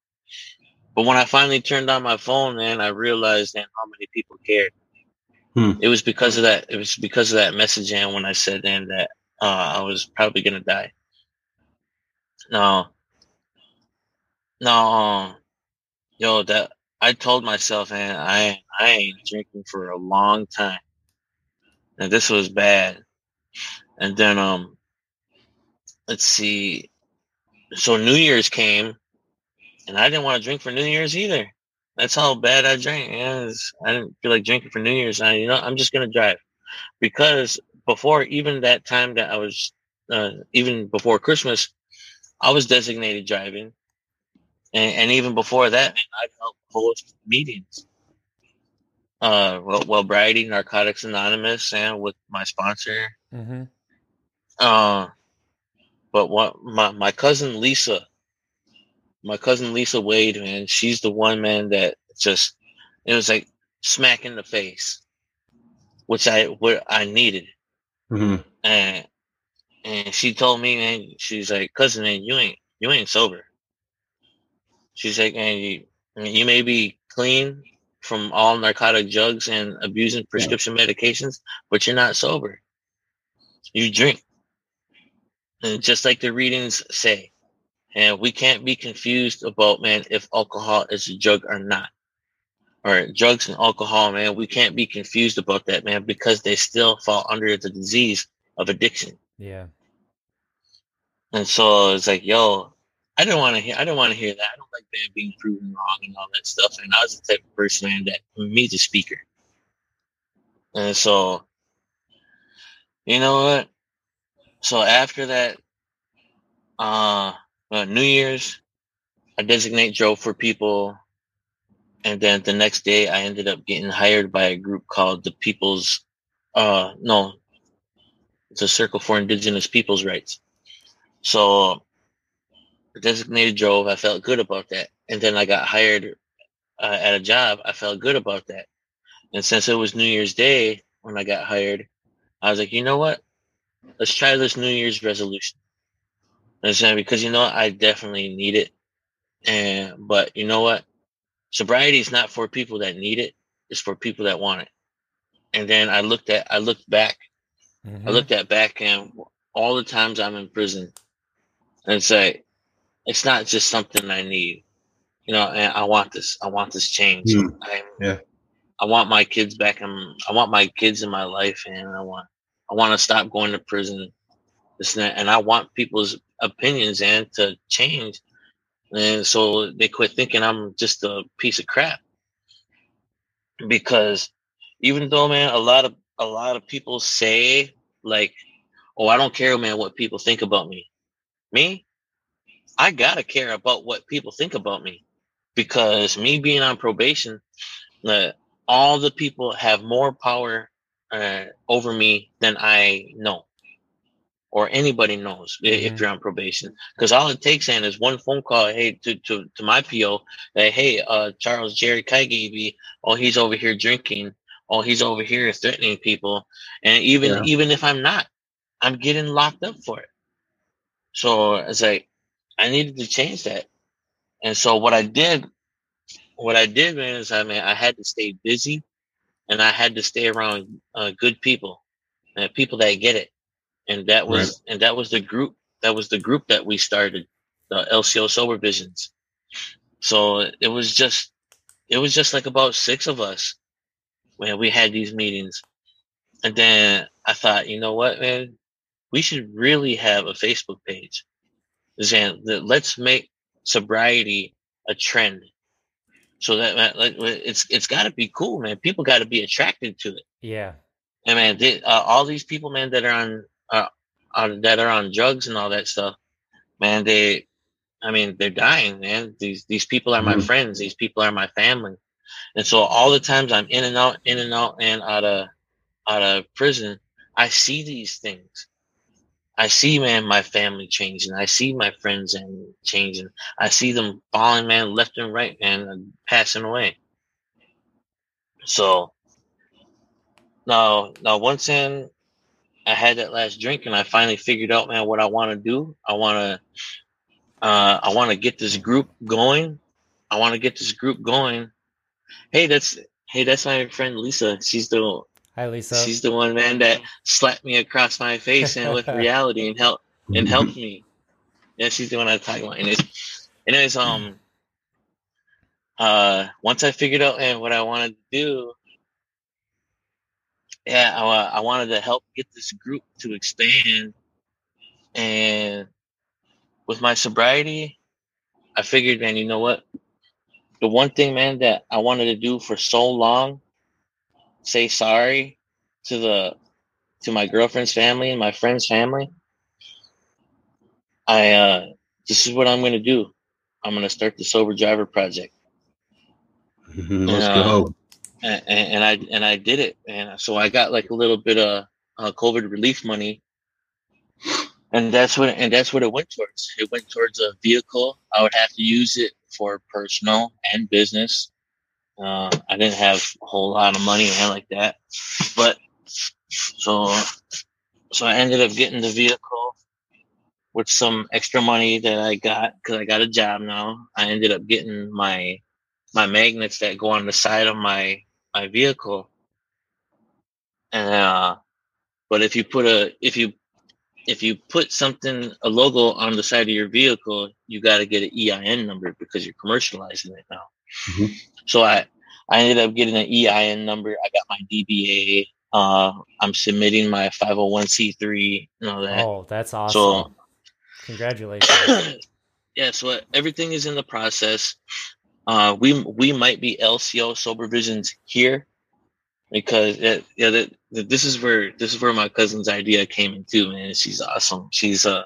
But when I finally turned on my phone, man, I realized man, how many people cared. Hmm. It was because of that. It was because of that message, and when I said then that uh, I was probably gonna die. No, no, um, yo, that I told myself, man, I I ain't drinking for a long time, and this was bad. And then, um, let's see. So New Year's came, and I didn't want to drink for New Year's either. That's how bad I drank. Yeah, it's- I didn't feel like drinking for New Year's. I, you know, I'm just gonna drive because before even that time that I was, uh, even before Christmas, I was designated driving, and, and even before that, man, I'd helped host meetings. Uh, well, well, Brighty Narcotics Anonymous, and with my sponsor, Mm-hmm. uh, but what my my cousin Lisa, my cousin Lisa Wade, man, she's the one man that just it was like smack in the face, which I what I needed, hmm and and she told me, man, she's like, cousin, man, you ain't you ain't sober. She's like, man, you you may be clean from all narcotic drugs and abusing prescription medications, but you're not sober. You drink. And just like the readings say, and we can't be confused about, man, if alcohol is a drug or not. Or drugs and alcohol, man, we can't be confused about that, man, because they still fall under the disease of addiction. Yeah. And so it's like, yo, I didn't want to hear. I didn't want to hear that. I don't like man being proven wrong and all that stuff. And I was the type of person man, that me the speaker. And so, you know what? So after that, uh, uh, New Year's, I designate Joe for people, and then the next day I ended up getting hired by a group called the People's, uh, no, it's a Circle for Indigenous Peoples' Rights. So designated drove. I felt good about that. And then I got hired uh, at a job. I felt good about that. And since it was New Year's Day when I got hired, I was like, you know what? Let's try this New Year's resolution. And so, because you know what? I definitely need it. And but you know what? Sobriety is not for people that need it. It's for people that want it. And then I looked at I looked back Mhm. I looked at back and all the times I'm in prison and say, it's not just something I need, you know, and I want this, I want this change. Hmm. I'm, Yeah. I want my kids back and I want my kids in my life and I want I want to stop going to prison. This and, that, and I want people's opinions and to change. And so they quit thinking I'm just a piece of crap. Because even though man, a lot of a lot of people say like, oh, I don't care, man, what people think about me. Me, I gotta care about what people think about me because me being on probation, uh, all the people have more power uh, over me than I know or anybody knows mm-hmm. if you're on probation. Because all it takes in is one phone call, hey, to, to, to my PO, that hey, uh, Charles Jerry Kaigaby, oh, he's over here drinking, oh, he's over here threatening people, and even yeah. even if I'm not, I'm getting locked up for it. So it's like I needed to change that. And so what I did, what I did, man, is I mean, I had to stay busy and I had to stay around uh, good people, uh, people that get it. And that was, right. and that was the group, that was the group that we started, the LCO Sober Visions. So it was just, it was just like about six of us when we had these meetings. And then I thought, you know what, man, we should really have a Facebook page that let's make sobriety a trend. So that like, it's it's got to be cool, man. People got to be attracted to it. Yeah. And man, they, uh, all these people, man, that are on uh, uh, that are on drugs and all that stuff, man, they, I mean, they're dying, man. These these people are my mm-hmm. friends. These people are my family. And so all the times I'm in and out, in and out, and out of out of prison, I see these things. I see, man, my family changing. I see my friends and changing. I see them falling, man, left and right, man, and passing away. So now, now once in, I had that last drink, and I finally figured out, man, what I want to do. I want to, uh, I want to get this group going. I want to get this group going. Hey, that's hey, that's my friend Lisa. She's the Hi, Lisa. She's the one man that slapped me across my face and with reality and help and helped me. Yeah, she's the one I talk about. And it's, anyways, um, uh, once I figured out man, what I wanted to do, yeah, I, I wanted to help get this group to expand. And with my sobriety, I figured, man, you know what? The one thing, man, that I wanted to do for so long say sorry to the to my girlfriend's family and my friend's family. I uh this is what I'm gonna do. I'm gonna start the sober driver project. Let's and, uh, go. And, and, I and I did it, and so I got like a little bit of uh, COVID relief money, and that's what and that's what it went towards. It went towards a vehicle. I would have to use it for personal and business. Uh, I didn't have a whole lot of money and like that, but so so I ended up getting the vehicle with some extra money that I got because I got a job now. I ended up getting my my magnets that go on the side of my my vehicle, and uh, but if you put a if you if you put something a logo on the side of your vehicle, you got to get an EIN number because you're commercializing it now. Mm-hmm. So I, I ended up getting an EIN number. I got my DBA. Uh, I'm submitting my 501c3 and all that. Oh, that's awesome. So, congratulations. yeah, so everything is in the process. Uh, we we might be LCO Sober Visions here because it, yeah, that, this is where this is where my cousin's idea came into. man. She's awesome. She's uh,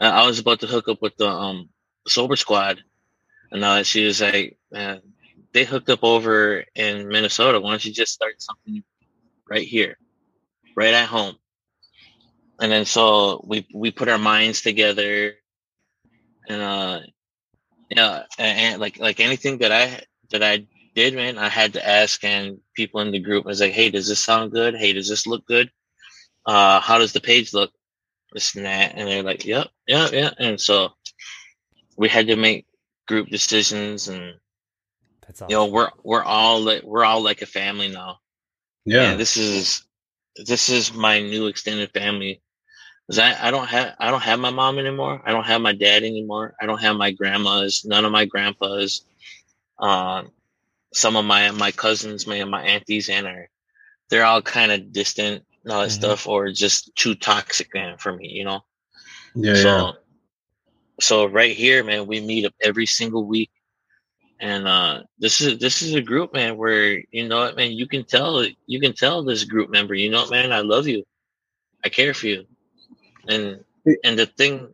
I was about to hook up with the um Sober Squad, and uh, she was like, man, they hooked up over in Minnesota. Why don't you just start something right here, right at home? And then so we we put our minds together, and uh, yeah, and, and like like anything that I that I did, man, I had to ask and people in the group was like, hey, does this sound good? Hey, does this look good? Uh, how does the page look? This and that, and they're like, yep, yep, yep. and so we had to make group decisions and that's awesome. You know, we're we're all like we're all like a family now. Yeah. this is this is my new extended family. Cause I, I don't have I don't have my mom anymore. I don't have my dad anymore. I don't have my grandmas. None of my grandpas. Um, some of my my cousins, my my aunties, and are they're all kind of distant and all that Mhm. stuff, or just too toxic, man, for me, you know. Yeah, so, yeah. so right here, man, we meet up every single week, and uh, this is this is a group, man, where you know what, man, you can tell you can tell this group member, you know, what, man, I love you, I care for you, and and the thing.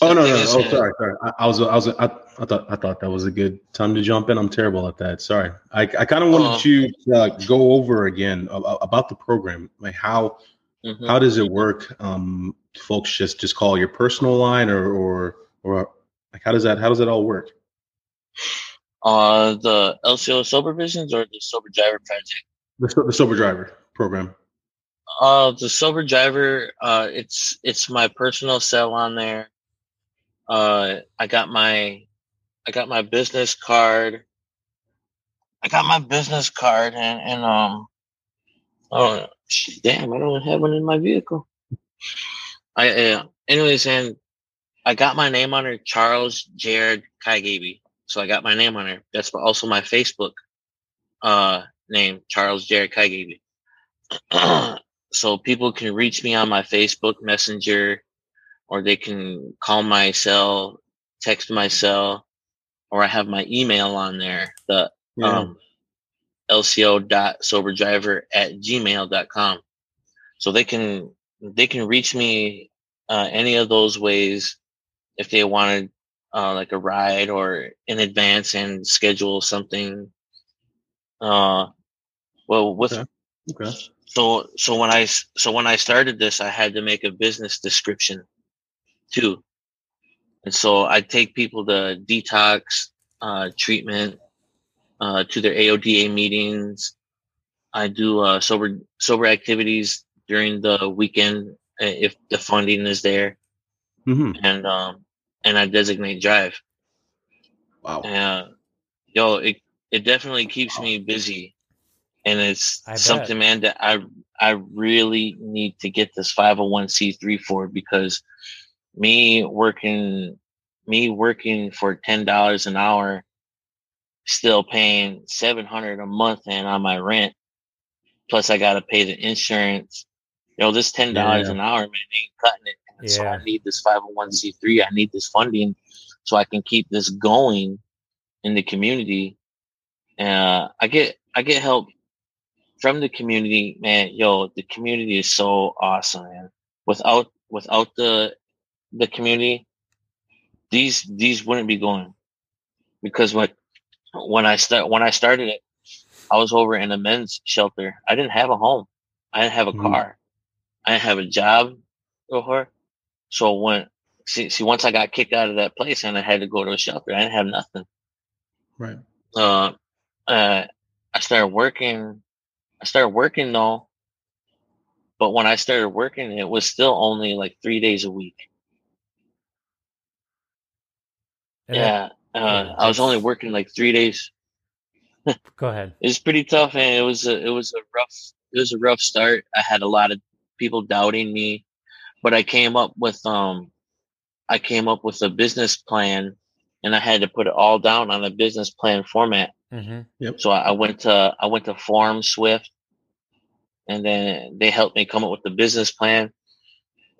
Oh no, thing no, is, oh sorry, sorry. I, I was, I was, I, I thought, I thought that was a good time to jump in. I'm terrible at that. Sorry. I, I kind of wanted Oh. you to uh, go over again about the program, like how, mhm. how does it work? Um, folks just just call your personal line, or or or like how does that how does that all work? Uh, the LCO Sober Visions or the Sober Driver Project? The, the sober driver program. Uh, the Sober Driver, uh, it's it's my personal cell on there. Uh, I got my, I got my business card. I got my business card and and um, oh damn, I don't have one in my vehicle. I uh, anyways, and I got my name on her, Charles Jared Kaigaby. So I got my name on there. That's also my Facebook uh name, Charles Jared Kaigaby. so people can reach me on my Facebook Messenger, or they can call my cell, text my cell, or I have my email on there, the Yeah. um, lco.soberdriver at gmail.com. So they can, they can reach me, uh, any of those ways if they wanted, uh, like a ride or in advance and schedule something. Uh, well, with, Okay. okay. so, so when I, so when I started this, I had to make a business description too. And so I take people to detox, uh, treatment, uh, to their AODA meetings. I do uh, sober sober activities during the weekend uh, if the funding is there, hmm and um, and I designate drive. Wow. Uh, yo, it it definitely keeps me busy, and it's I bet. something, man, that I I really need to get this five hundred one c three for because me working me working for ten dollars an hour, still paying seven hundred a month and on my rent, plus I got to pay the insurance. Yo, this ten dollars Yeah. an hour, man, ain't cutting it. And So I need this five hundred one c three. I need this funding so I can keep this going in the community. Uh, I get I get help from the community, man. Yo, the community is so awesome, man. Without without the the community, these these wouldn't be going because what when I start when I started it, I was over in a men's shelter. I didn't have a home. I didn't have a Mhm. car. I didn't have a job before. So when see, see once I got kicked out of that place and I had to go to a shelter, I didn't have nothing. Right. Uh, uh, I started working. I started working though, but when I started working, it was still only like three days a week. And yeah, uh, yeah, I was only working like three days. go ahead. It was pretty tough, and it was a it was a rough it was a rough start. I had a lot of people doubting me, but I came up with um I came up with a business plan, and I had to put it all down on a business plan format. hmm So I, I went to I went to FormSwift, and then they helped me come up with the business plan,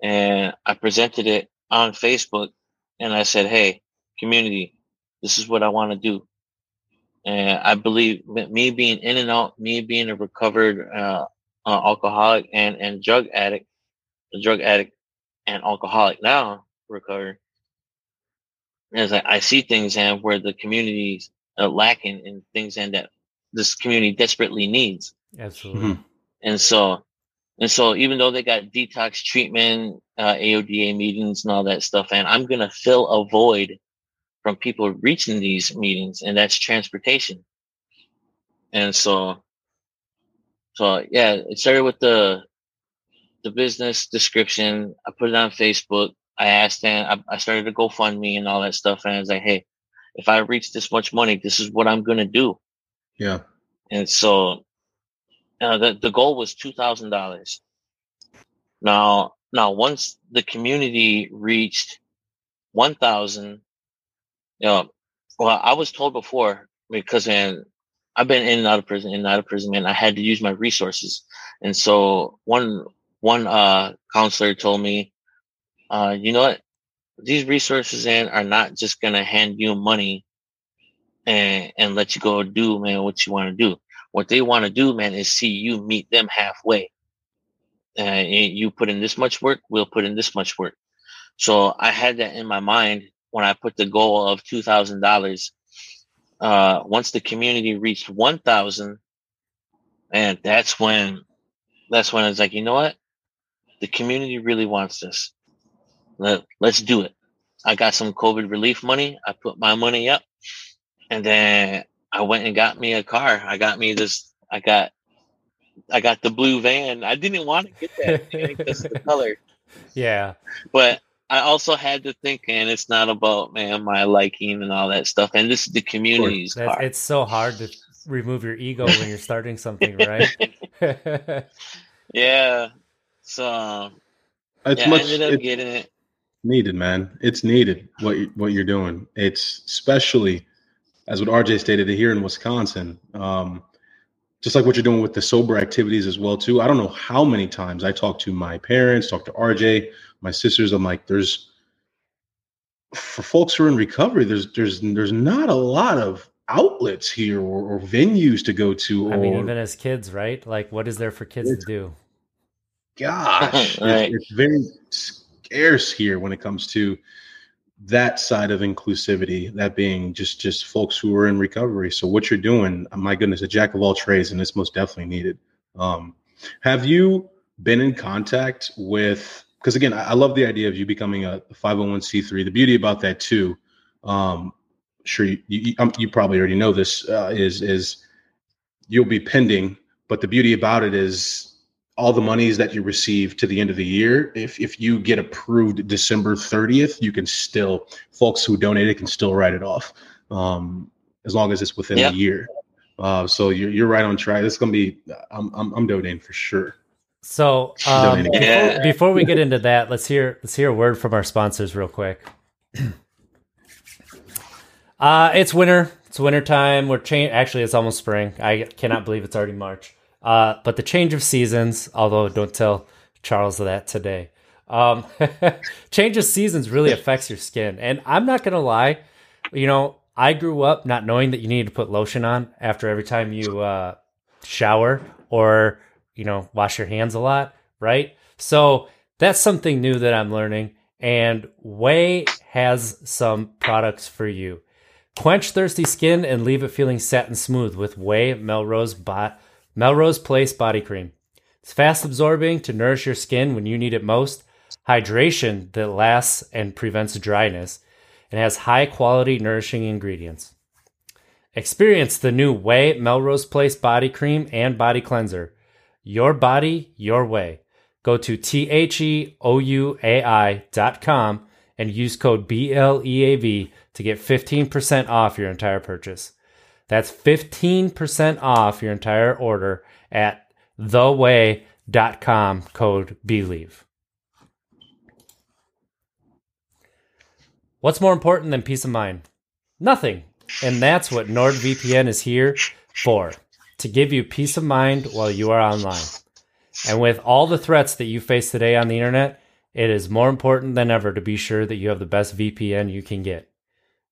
and I presented it on Facebook, and I said, "Hey, community, this is what I want to do." And I believe me being in and out, me being a recovered uh, uh, alcoholic and and drug addict, a drug addict and alcoholic now recovered. As I, I see things and where the community's uh, lacking in things and that this community desperately needs. Absolutely. Mhm. And so, and so even though they got detox treatment, uh, AODA meetings and all that stuff, and I'm going to fill a void from people reaching these meetings and that's transportation. And so, so yeah, it started with the, the business description. I put it on Facebook. I asked them, I, I started to GoFundMe and all that stuff. And I was like, Hey, if I reach this much money, this is what I'm going to do. Yeah. And so uh, the the goal was two thousand dollars. Now, now once the community reached one thousand, you know, well, I was told before because in I've been in and out of prison, in and out of prison, man. I had to use my resources. And so one one uh counselor told me, uh, you know what? These resources in are not just gonna hand you money and and let you go do man what you want to do. What they want to do, man, is see you meet them halfway. And you put in this much work, we'll put in this much work. So I had that in my mind when I put the goal of two thousand dollars. Uh, once the community reached one thousand, and that's when that's when it's like, you know what? The community really wants this. Let, let's do it. I got some COVID relief money. I put my money up and then I went and got me a car. I got me this. I got, I got the blue van. I didn't want to get that because of the color. Yeah, but I also had to think, and it's not about man my liking and all that stuff. And this is the community's car. It's so hard to remove your ego when you're starting something, right? yeah. So it's yeah, much, I ended up it's getting it. needed, man. It's needed what you, what you're doing. It's especially as what RJ stated here in Wisconsin. Um, just like what you're doing with the sober activities as well too. I don't know how many times I talk to my parents, talk to RJ, my sisters. I'm like, there's for folks who are in recovery, there's there's there's not a lot of outlets here or, or venues to go to. Or, I mean, even as kids, right? Like, what is there for kids to do? Gosh, Right. it's, it's very scarce here when it comes to that side of inclusivity. That being just just folks who are in recovery. So what you're doing, my goodness, a jack of all trades, and it's most definitely needed. Um, have you been in contact with? Because again, I, I love the idea of you becoming a 501c3. The beauty about that too, um, sure you you, um, you probably already know this uh, is is you'll be pending, but the beauty about it is all the monies that you receive to the end of the year. If if you get approved December 30th, you can still folks who donated can still write it off, um, as long as it's within Yep. a year. Uh, so you're you're right on track. This is gonna be I'm I'm, I'm donating for sure. So um, Donating. before, before we get into that, let's hear let's hear a word from our sponsors real quick. Uh, it's winter. It's winter time. We're change. Actually, it's almost spring. I cannot believe it's already March. Uh, but the change of seasons. Although, don't tell Charles that today. Um, change of seasons really affects your skin, and I'm not gonna lie. You know, I grew up not knowing that you needed to put lotion on after every time you uh, shower or you know wash your hands a lot, right? So that's something new that I'm learning. And OUAI has some products for you. Quench thirsty skin and leave it feeling satin smooth with OUAI Melrose Bo- Melrose Place Body Cream. It's fast absorbing to nourish your skin when you need it most, hydration that lasts and prevents dryness, and has high quality nourishing ingredients. Experience the new OUAI Melrose Place Body Cream and Body Cleanser. Your body, your way. Go to T H E O U A I dot com and use code BLEAV to get 15% off your entire purchase. That's 15% off your entire order at theouai.com code BLEAV. What's more important than peace of mind? Nothing. And that's what NordVPN is here for to give you peace of mind while you are online. And with all the threats that you face today on the internet, it is more important than ever to be sure that you have the best VPN you can get.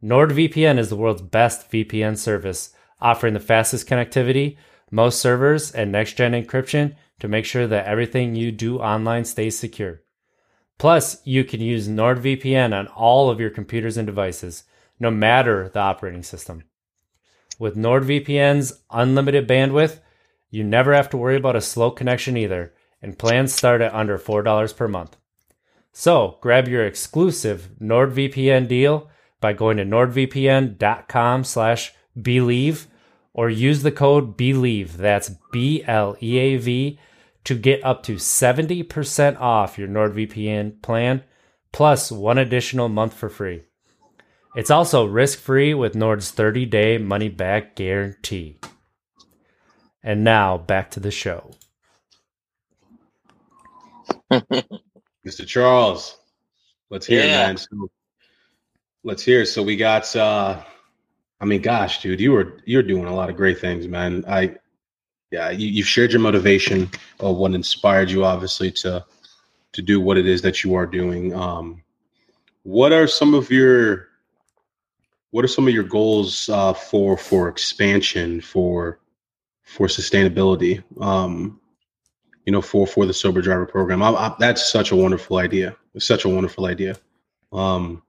NordVPN is the world's best VPN service, offering the fastest connectivity, most servers, and next gen encryption to make sure that everything you do online stays secure. Plus, you can use NordVPN on all of your computers and devices, no matter the operating system. With NordVPN's unlimited bandwidth, you never have to worry about a slow connection either, and plans start at under $4 per month. So, grab your exclusive NordVPN deal by going to nordvpn.com slash bleav or use the code BLEAV, that's B-L-E-A-V, to get up to 70% off your NordVPN plan, plus one additional month for free. It's also risk-free with Nord's 30-day money-back guarantee. And now, back to the show. Mr. Charles, let's hear it, man. So, let's hear. So we got uh I mean, gosh, dude, you were you're doing a lot of great things, man. I, yeah, you, you've shared your motivation of what inspired you, obviously, to to do what it is that you are doing. Um, what are some of your what are some of your goals uh, for for expansion for for sustainability? Um, you know, for for the sober driver program. I, I, that's such a wonderful idea. It's such a wonderful idea. Um,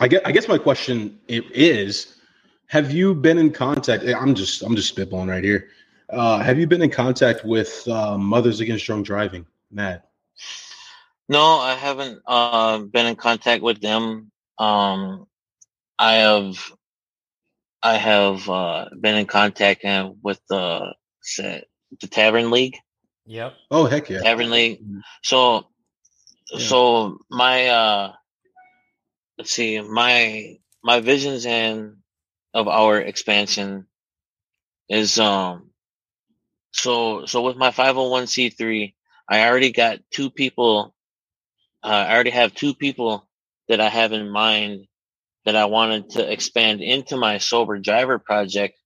I guess I guess my question is: Have you been in contact? I'm just I'm just spitballing right here. Uh, have you been in contact with uh, Mothers Against Drunk Driving, Matt? No, I haven't uh, been in contact with them. Um, I have I have uh, been in contact uh, with the the Tavern League. Yep. Oh heck yeah. Tavern League. Mm-hmm. So yeah. so my uh let's see, my my visions and of our expansion is um so so with my 501c3 I already got two people uh, I already have two people that I have in mind that I wanted to expand into my sober driver project.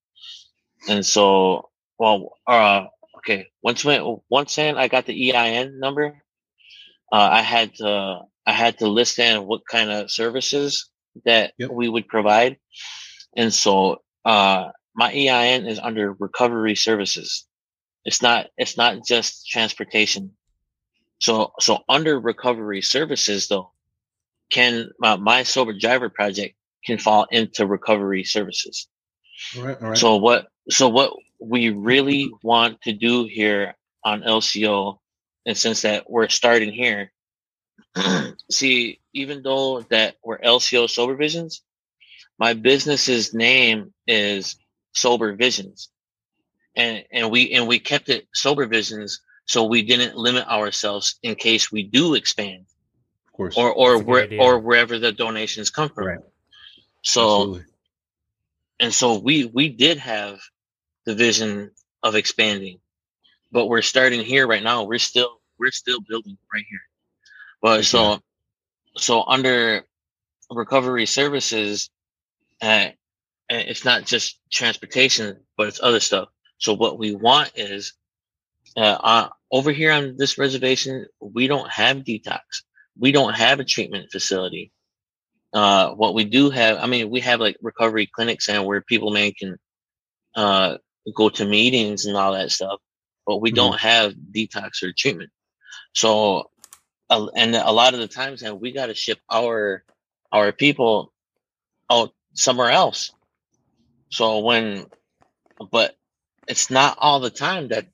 And so well uh okay, once when once in I got the EIN number, uh, I had to I had to list in what kind of services that yep. we would provide, and so uh, my EIN is under recovery services. It's not it's not just transportation. So so under recovery services though, can uh, my sober driver project can fall into recovery services. All right, all right. So what so what we really want to do here on LCO, and since that we're starting here, see, even though that we're LCO Sober Visions, my business's name is Sober Visions, and and we and we kept it Sober Visions, so we didn't limit ourselves in case we do expand, of course, or or where or wherever the donations come from. Right. So, Absolutely. and so we we did have the vision of expanding. But we're starting here right now. We're still we're still building right here. But so so under recovery services, uh, it's not just transportation, but it's other stuff. So what we want is uh, uh, over here on this reservation, we don't have detox. We don't have a treatment facility. Uh, what we do have, I mean, we have like recovery clinics and where people man can uh, go to meetings and all that stuff, but we mm-hmm. don't have detox or treatment. So, uh, and a lot of the times, and we got to ship our our people out somewhere else. So when, but it's not all the time that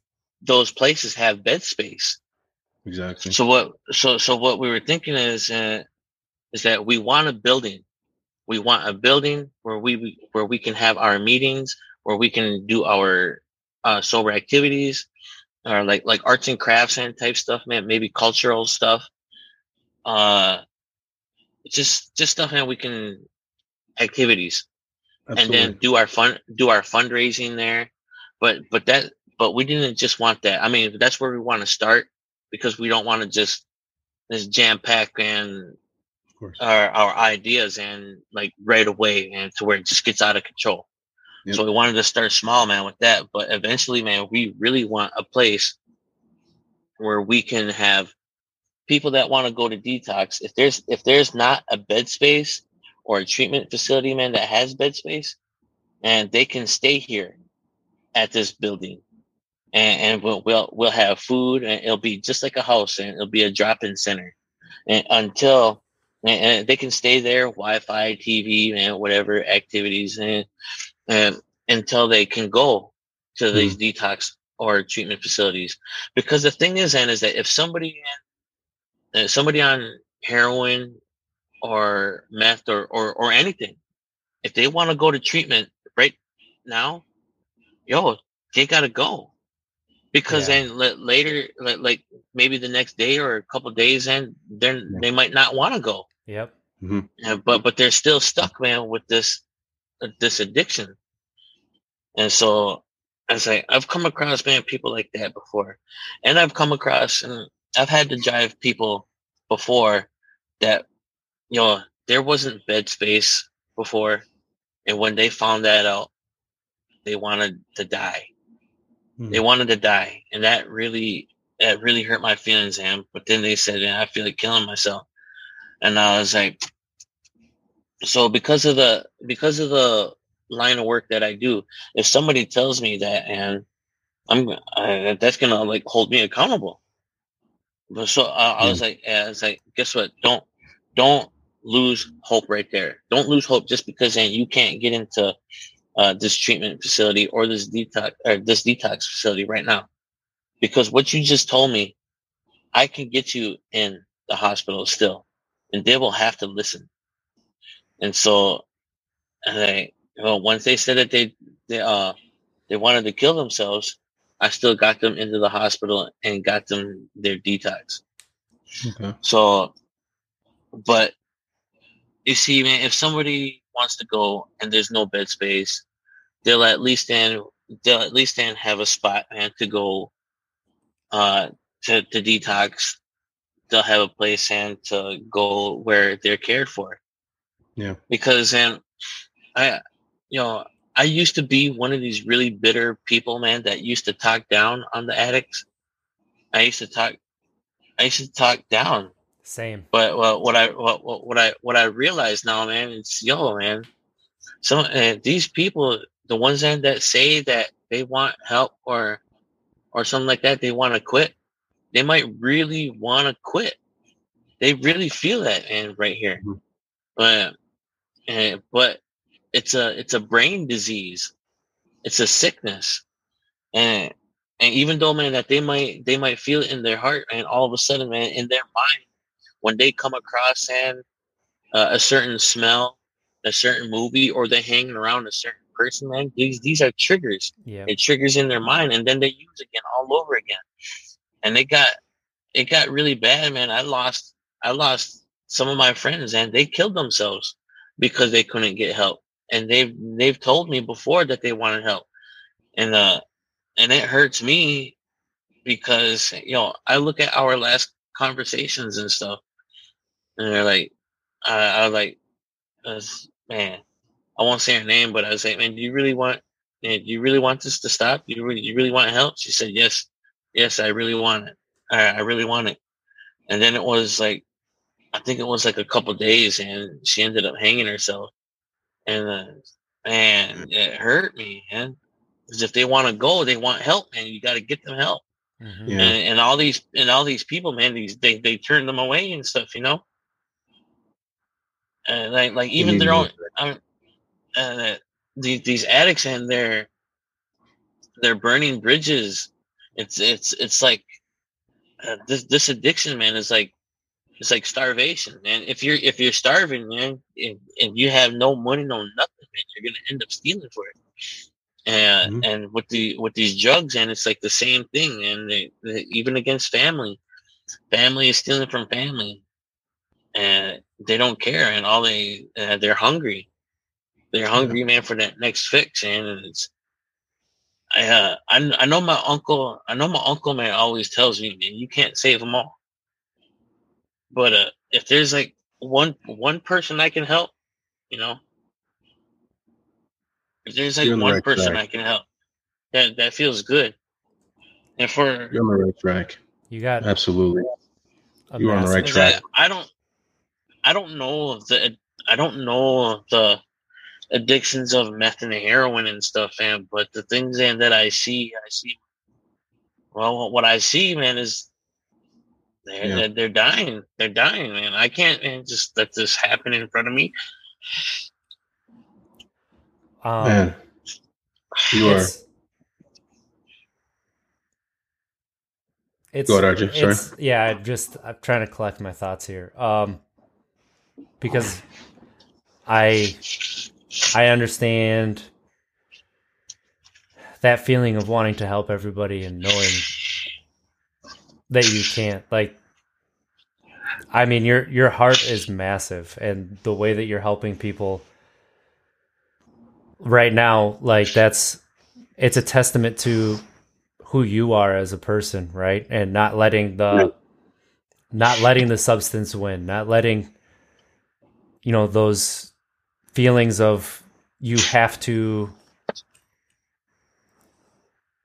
those places have bed space. Exactly. So what? So so what we were thinking is uh, is that we want a building. We want a building where we where we can have our meetings, where we can do our uh, sober activities or like like arts and crafts and type stuff, man. Maybe cultural stuff. Uh, just just stuff that we can activities, Absolutely. and then do our fun do our fundraising there. But but that but we didn't just want that. I mean, that's where we want to start because we don't want to just just jam pack and our our ideas and like right away and to where it just gets out of control. Yep. So we wanted to start small, man, with that. But eventually, man, we really want a place where we can have people that want to go to detox. If there's if there's not a bed space or a treatment facility, man, that has bed space, and they can stay here at this building, and, and we'll, we'll we'll have food, and it'll be just like a house, and it'll be a drop-in center, and until and, they can stay there, Wi-Fi, TV, and whatever activities, and um, until they can go to hmm. these detox or treatment facilities. Because the thing is, then, is that if somebody, uh, somebody on heroin or meth or, or, or anything, if they want to go to treatment right now, yo, they gotta go. Because yeah. then later, like maybe the next day or a couple days, and then they might not want to go. Yep. Mm-hmm. but but they're still stuck, man, with this this addiction. And so I say I've come across man people like that before, and I've come across and I've had to drive people before that you know there wasn't bed space before, And when they found that out, they wanted to die. Hmm. They wanted to die. And that really, that really hurt my feelings, Sam. But then they said, yeah, I feel like killing myself. And I was like, so because of the, because of the line of work that I do, if somebody tells me that and I'm, uh, that's going to like hold me accountable. But so I, I was like, yeah, I was like, guess what? Don't, don't lose hope right there. Don't lose hope just because then you can't get into uh, this treatment facility or this detox or this detox facility right now. Because what you just told me, I can get you in the hospital still, and they will have to listen. And so, and they, well, once they said that they, they, uh, they wanted to kill themselves, I still got them into the hospital and got them their detox. Okay. So, but you see, man, if somebody wants to go and there's no bed space, they'll at least then they'll at least then have a spot, man, to go uh to, to detox. They'll have a place and to go where they're cared for. Yeah. Because then I you know, I used to be one of these really bitter people, man, that used to talk down on the addicts. I used to talk I used to talk down Same. but well, what I what, what what I what I realize now, man, it's yo, man. Some uh, these people, the ones then that say that they want help or or something like that, they want to quit. They might really want to quit. They really feel that, man, right here. Mhm. But uh, but it's a it's a brain disease. It's a sickness, and and even though man that they might they might feel it in their heart, and all of a sudden, man, in their mind when they come across and uh, a certain smell, a certain movie, or they're hanging around a certain person, man, these these are triggers. Yeah. It triggers in their mind, and then they use again all over again. And they got it got really bad, man. I lost I lost some of my friends, and they killed themselves because they couldn't get help. And they've they've told me before that they wanted help, and uh, and it hurts me because you know I look at our last conversations and stuff, and they're like, I, I was like, man, I won't say her name, but I was like, man, do you really want, do you really want this to stop? You really, you really want help? She said, yes, yes, I really want it. I, I really want it. And then it was like, I think it was like a couple days, and she ended up hanging herself. And uh, man, it hurt me, man. Because if they want to go, they want help, man. You got to get them help Mhm. Yeah. and, and all these and all these people, man, these they they turn them away and stuff, you know. And like like even their own, know um, uh, these these addicts and they're they're burning bridges. It's it's it's like uh, this this addiction, man, is like it's like starvation, man. If you're if you're starving, man, and, and you have no money, no nothing, man, you're gonna end up stealing for it. And Mhm. and with the with these drugs, and it's like the same thing. And they, they, even against family, family is stealing from family, and they don't care. And all they uh, they're hungry. They're hungry, man, for that next fix. And it's I uh I I know my uncle. I know my uncle man always tells me, man, you can't save them all. But uh, if there's like one one person I can help, you know, if there's like You're the one right person track. I can help, that that feels good. And for You're on the right track. You got Absolutely. you are on the right track. I, I don't I don't know of the I don't know of the addictions of meth and heroin and stuff, man. But the things in that I see, I see. Well, what I see, man, is they're Yeah. they're, they're dying. They're dying, man. I can't man, just let this happen in front of me. Um, Man, you are. it's, it's Go ahead, RJ, sorry. it's- yeah i just i'm trying to collect my thoughts here um because i i understand that feeling of wanting to help everybody and knowing that you can't like i mean your your heart is massive and the way that you're helping people right now like that's it's a testament to who you are as a person right? And not letting the not letting the substance win not letting you know those feelings of you have to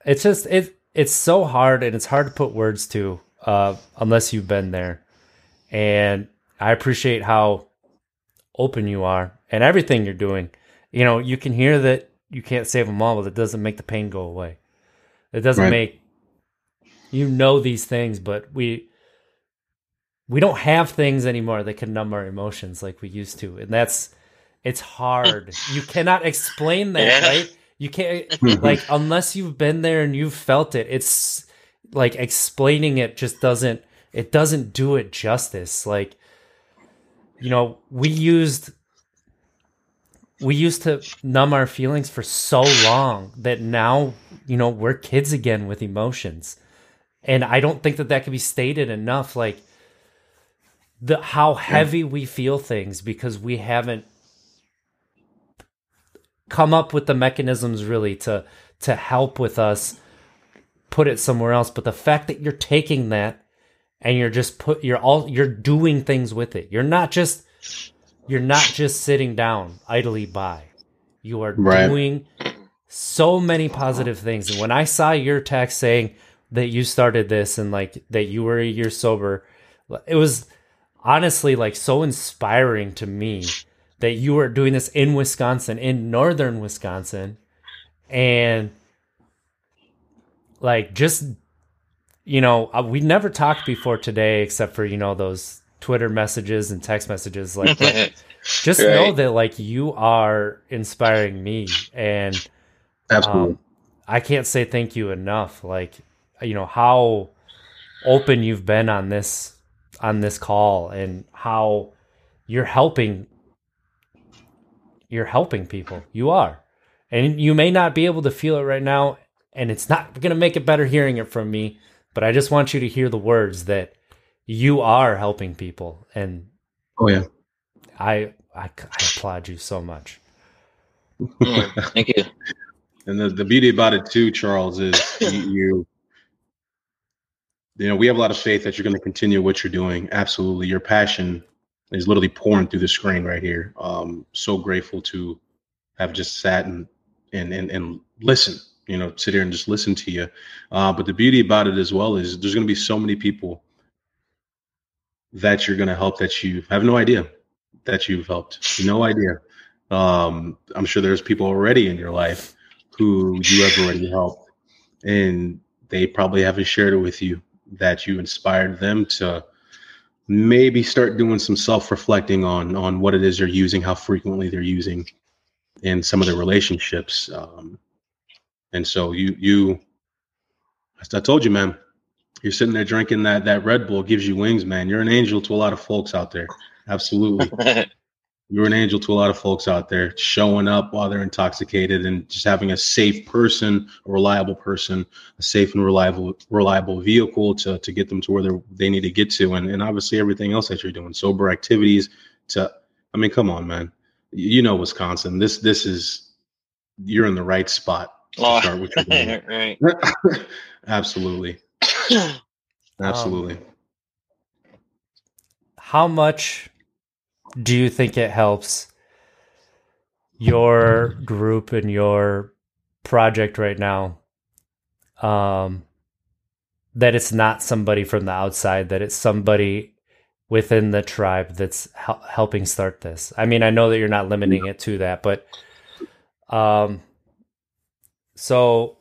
it's just it it's so hard and it's hard to put words to uh unless you've been there. And i appreciate how open you are and everything you're doing. You know you can hear that you can't save them all but it doesn't make the pain go away. It doesn't Right. make you know these things but we we don't have things anymore that can numb our emotions like we used to. And that's it's hard. You cannot explain that Yeah. right you can't hmm. like unless you've been there and you've felt it it's like explaining it just doesn't it doesn't do it justice. Like you know we used we used to numb our feelings for so long that now you know we're kids again with emotions. And i don't think that that can be stated enough like the how hmm. heavy we feel things because we haven't come up with the mechanisms really to to help with us put it somewhere else. But the fact that you're taking that and you're just put you're all you're doing things with it. You're not just you're not just sitting down idly by. You are Right. doing so many positive things. And when i saw your text saying that you started this and like that you were a year sober it was honestly like so inspiring to me that you were doing this in Wisconsin, in northern Wisconsin, and like just you know uh, we never talked before today except for you know those Twitter messages and text messages like just know that like you are inspiring me and Absolutely. um, I can't say thank you enough. Like, you know how open you've been on this on this call and how you're helping you're helping people. You are. And you may not be able to feel it right now and it's not going to make it better hearing it from me, but I just want you to hear the words that you are helping people and oh yeah. I I, I applaud you so much. Mm, thank you. And the, the beauty about it too, Charles, is you, you you know, we have a lot of faith that you're going to continue what you're doing. Absolutely. Your passion is literally pouring through the screen right here. Um, so grateful to have just sat and and and, and listen, you know, sit here and just listen to you. Uh, but the beauty about it as well is there's going to be so many people that you're going to help that you have no idea that you've helped. No idea. Um, I'm sure there's people already in your life who you have already helped, and they probably haven't shared it with you that you inspired them to maybe start doing some self-reflecting on on what it is they're using, how frequently they're using, in some of their relationships. Um, and so you you, I told you, man, you're sitting there drinking that that Red Bull gives you wings, man. You're an angel to a lot of folks out there. Absolutely you're an angel to a lot of folks out there showing up while they're intoxicated and just having a safe person a reliable person a safe and reliable reliable vehicle to, to get them to where they they need to get to. And, and obviously everything else that you're doing sober activities to i mean come on man. You know wisconsin. This this is you're in the right spot to Oh, start what you're right. absolutely. Um, absolutely. how much do you think it helps your group and your project right now um that it's not somebody from the outside that it's somebody within the tribe that's hel- helping start this? I mean i know that you're not limiting it to that but um so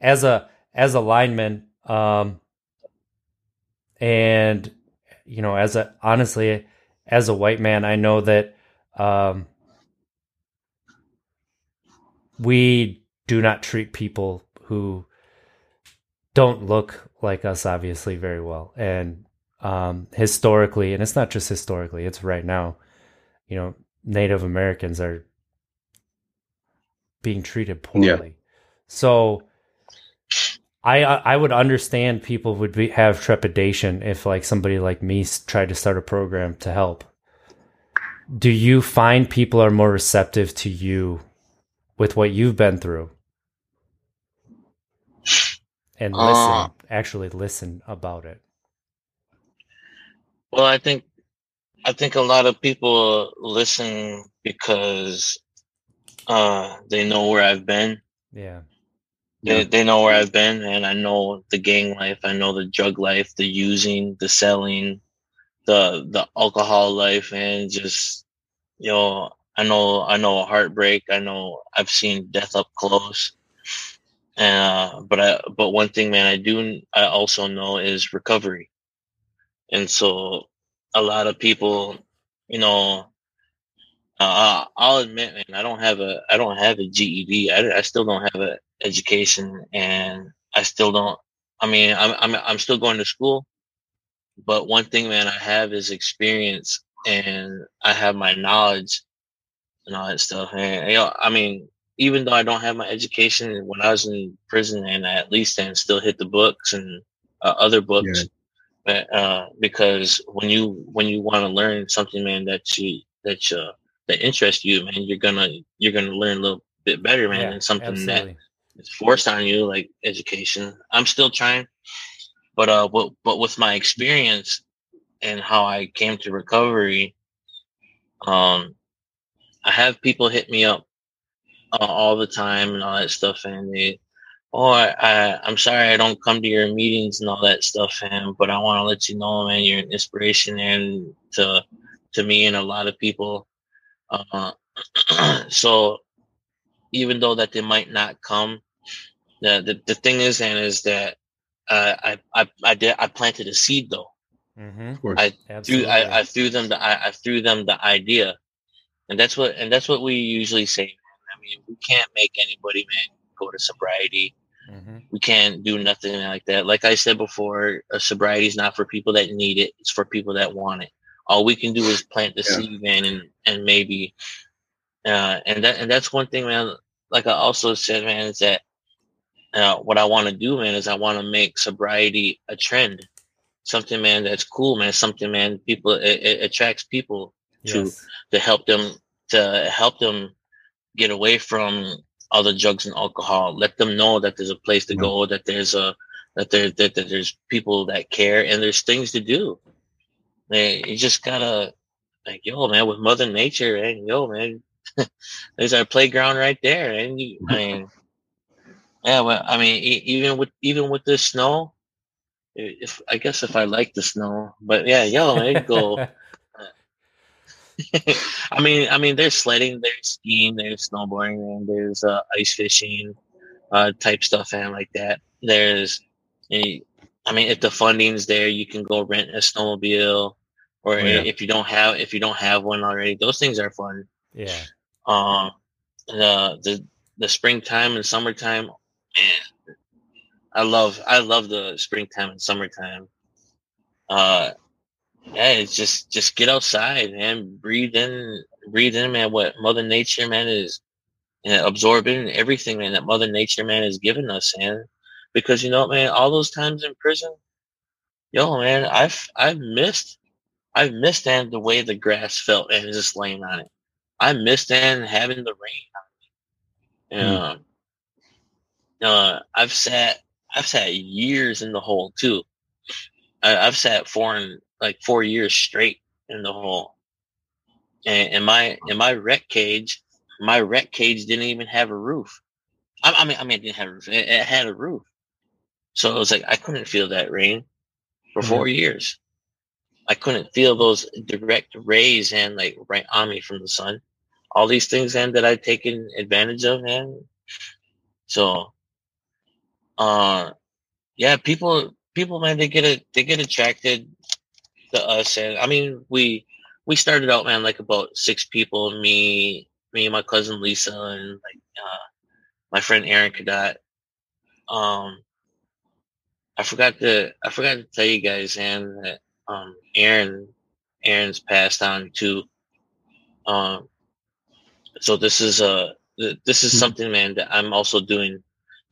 as a as a lineman um and you know as a honestly as a white man i know that um we do not treat people who don't look like us obviously very well and um historically and it's not just historically it's right now you know native americans are being treated poorly Yeah. so I I would understand people would be, have trepidation if like somebody like me tried to start a program to help. Do you find people are more receptive to you with what you've been through? And listen, Uh. actually listen about it. Well, I think I think a lot of people listen because uh, they know where I've been. Yeah. They, they know where I've been, and I know the gang life. I know the drug life, the using, the selling, the the alcohol life, and just you know, I know I know a heartbreak. I know I've seen death up close. Uh, but I but one thing, man, I do I also know is recovery, and so a lot of people, you know, uh, I'll admit, man, I don't have a I don't have a GED. I, I still don't have an education, and I still don't. I mean, I'm I'm I'm still going to school, but one thing, man, I have is experience, and I have my knowledge and all that stuff. And you know, I mean, even though I don't have my education, when I was in prison, and I at least then still hit the books and uh, other books. Yeah. But, uh, because when you when you want to learn something, man, that you that you that interests you, man, you're gonna you're gonna learn a little bit better, man, Yeah, than something absolutely. that is forced on you, like education. I'm still trying, but uh, but but with my experience and how I came to recovery, um, I have people hit me up uh, all the time and all that stuff, and they, oh, I, I, I'm sorry I don't come to your meetings and all that stuff, and but I want to let you know, man, you're an inspiration and to to me and a lot of people. Uh, so even though that they might not come, the the, the thing is, and is that uh, I I I did I planted a seed though. Mm-hmm. Of course. I threw I, I threw them the I, I threw them the idea, and that's what and that's what we usually say. Man. I mean, we can't make anybody man go to sobriety. mm-hmm. We can't do nothing like that. Like I said before, sobriety is not for people that need it. It's for people that want it. All we can do is plant the Yeah. seed, man, and and maybe, uh, and that and that's one thing, man. Like I also said, man, is that uh, what I want to do, man, is I want to make sobriety a trend, something, man, that's cool, man, something, man, people it, it attracts people to Yes. to help them to help them get away from all the drugs and alcohol. Let them know that there's a place to go, that there's a that there that, that there's people that care and there's things to do. Man, you just gotta like yo man with Mother Nature and yo man, there's our playground right there. And you, I mean, yeah, well, I mean, even with even with the snow, if I guess if I like the snow, but yeah, yo, man, go. I mean, I mean, there's sledding, there's skiing, there's snowboarding, and there's uh, ice fishing, uh, type stuff, and like that. There's, eh, I mean, if the funding's there, you can go rent a snowmobile, or Oh, yeah. if you don't have if you don't have one already, those things are fun. yeah. Um, the the the springtime and summertime, man, I love I love the springtime and summertime. Uh, yeah, it's just just get outside and breathe in, breathe in, man. What Mother Nature, man, is absorbing everything, man. That Mother Nature, man, has given us, man. Because you know, what, man, all those times in prison, yo, man, I've I've missed, I've missed and the way the grass felt and just laying on it. I missed and having the rain on me. Yeah. Uh, I've sat, I've sat years in the hole too. I, I've sat four and like four years straight in the hole. And in my in my rec cage, my rec cage didn't even have a roof. I, I mean, I mean, it didn't have a roof. It, it had a roof, so it was like I couldn't feel that rain for four years. I couldn't feel those direct rays and like right on me from the sun. All these things and that I'd taken advantage of, and So, uh, yeah, people, people, man, they get it, they get attracted to us, and I mean, we we started out, man, like about six people, me, me and my cousin Lisa, and like uh, my friend Aaron Cadet. Um, I forgot to I forgot to tell you guys, and that um, Aaron Aaron's passed on too. Um, so this is uh th- this is Mhm. something, man, that I'm also doing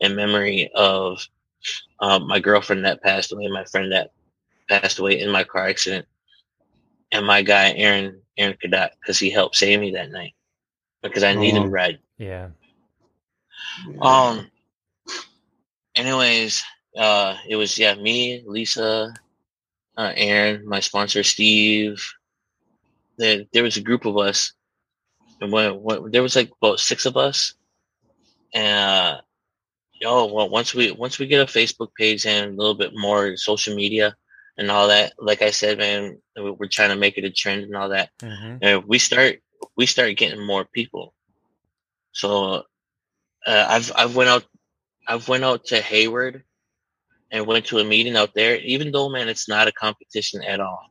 in memory of um, my girlfriend that passed away, my friend that passed away in my car accident, and my guy Aaron Aaron Cadet because he helped save me that night because I needed a Oh. ride. Yeah. Um. Anyways, uh, it was yeah me, Lisa, uh, Aaron, my sponsor Steve. There, there was a group of us, and when, when there was like about six of us, and uh, yo, well, once we once we get a Facebook page and a little bit more social media and all that, like I said, man, we're trying to make it a trend and all that. Mhm. And we start we start getting more people. So uh, I've I've went out I've went out to Hayward and went to a meeting out there. Even though man, it's not a competition at all.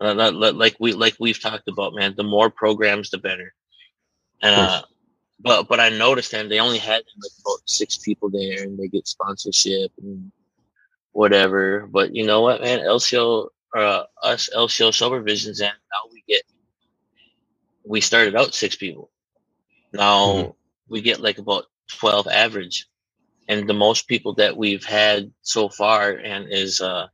Uh, li- li- like we like we've talked about, man. The more programs, the better. And uh, but but I noticed that they only had like about six people there, and they get sponsorship and whatever. But you know what, man? LCO, uh, us LCO Sober Visions, and now we get we started out six people. Now Mhm. we get like about twelve average, and the most people that we've had so far and is uh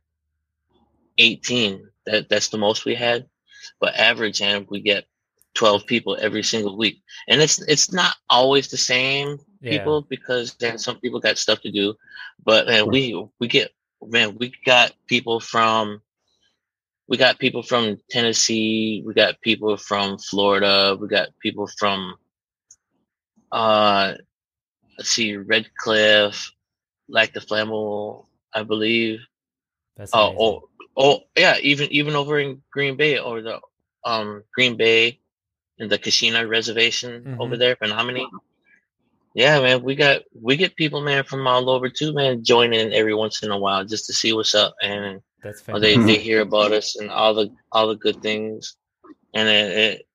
eighteen. That that's the most we had, but average and we get twelve people every single week, and it's it's not always the same Yeah. people because then some people got stuff to do, but man, we we get man we got people from we got people from Tennessee, we got people from Florida, we got people from uh let's see Red Cliff, Lac du Flambeau, I believe. That's Oh, oh, oh, yeah. Even even over in Green Bay or the um Green Bay in the Keshena Reservation over Mhm. there, Menominee. Yeah, man, we got we get people, man, from all over too, man, joining every once in a while just to see what's up, and That's they they hear about us and all the all the good things, and it, it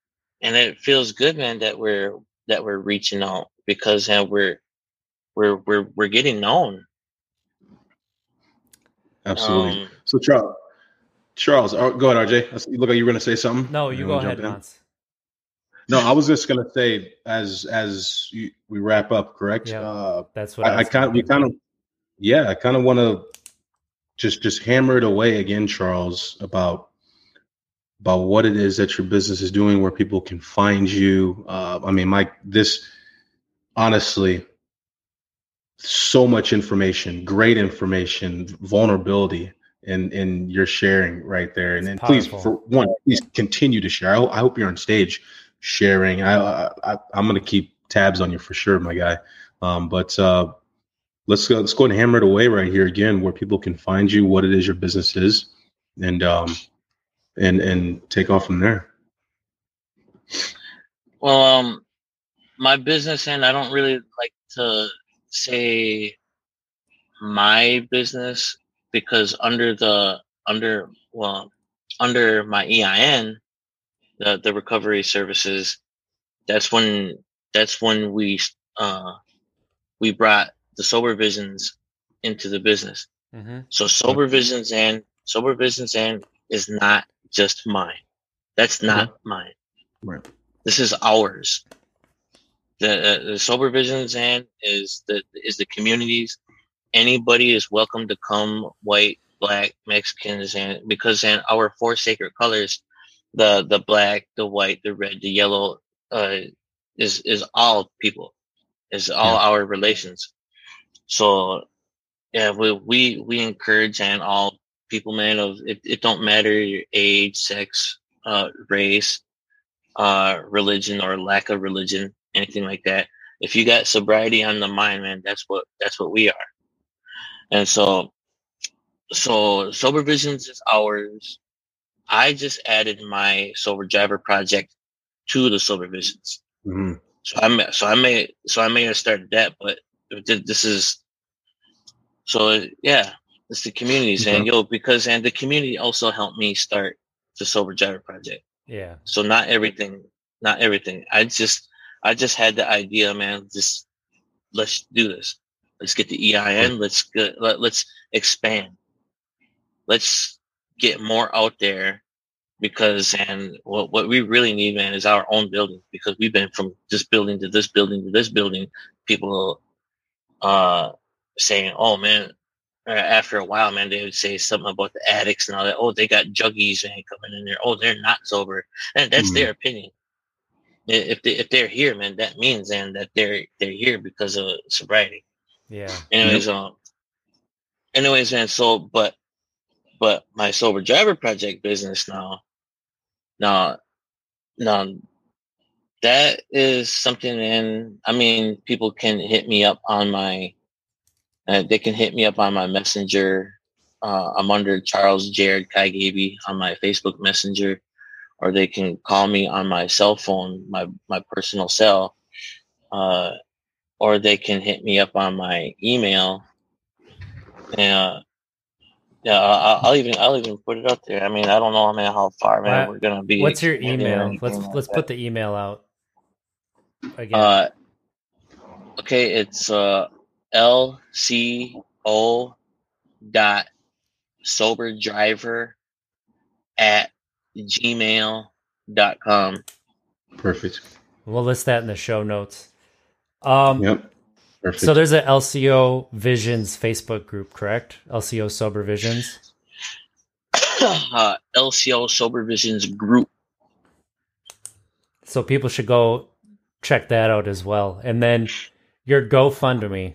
and it feels good, man, that we're that we're reaching out because uh, we're we're we're we're getting known. Absolutely. Um, so Charles, Charles, uh, go ahead, RJ. I see- You look like you were going to say something. No, you go wanna ahead, jump? Mons. No, I was just going to say as as you, we wrap up, correct? Yeah. Uh, That's what I, I, I kind of we kind of yeah, I kind of want to just just hammer it away again, Charles, about about what it is that your business is doing, where people can find you. Uh, I mean, Mike, this honestly, so much information, great information, vulnerability. In, in your sharing right there, and then please, for one, please continue to share. I, I hope you're on stage sharing. I, I, I I'm gonna keep tabs on you for sure, my guy. Um, but uh, let's go let's go and hammer it away right here again where people can find you what it is your business is and um and and take off from there Well, um, my business, and I don't really like to say my business because under the under well under my EIN, the the recovery services, that's when that's when we uh we brought the sober visions into the business. Mhm. So sober visions and sober visions and is not just mine. That's not mine. right This is ours. The, uh, the sober visions and is the is the communities. Anybody is welcome to come. White, black, Mexicans, and because in our four sacred colors, the the black, the white, the red, the yellow, uh, is is all people, is all our relations. So, yeah, we we we encourage and all people, man. Of it, it don't matter your age, sex, uh, race, uh, religion or lack of religion, anything like that. If you got sobriety on the mind, man, that's what that's what we are. And so, so sober visions is ours. I just added my sober driver project to the sober visions. Mhm. So I may, so I may, so I may have started that, but th- this is, so yeah, it's the communities and Okay. yo, because, and the community also helped me start the sober driver project. Yeah. So not everything, not everything. I just, I just had the idea, man. Just let's do this. Let's get the EIN. Let's get, let, let's expand. Let's get more out there because, and what, what we really need, man, is our own building because we've been from this building to this building to this building. People, uh, saying, "Oh man." uh, After a while, man, they would say something about the addicts and all that. Oh, they got juggies and coming in there. Oh, they're not sober and that's Mhm. their opinion. I- If they if they're here, man, that means then that they're they're here because of sobriety. Yeah. Anyways, um, anyways, man. So, but but my sober driver project business now, now, now, that is something, and I mean, people can hit me up on my. Uh, they can hit me up on my messenger. Uh, I'm under Charles Jared Kaigaby on my Facebook Messenger, or they can call me on my cell phone, my my personal cell, uh, or they can hit me up on my email. Uh, yeah, I'll, I'll even I'll even put it up there. I mean, I don't know, man, how far, man, we're gonna be. What's your email? Let's like let's that. put the email out again. Uh, okay, it's uh, LCO dot sober driver at gmail dot com. Perfect. we'll list that in the show notes. Um, Yep. Perfect. So there's an LCO Visions Facebook group, correct? LCO Sober Visions. uh, LCO Sober Visions group. So people should go check that out as well. And then your GoFundMe.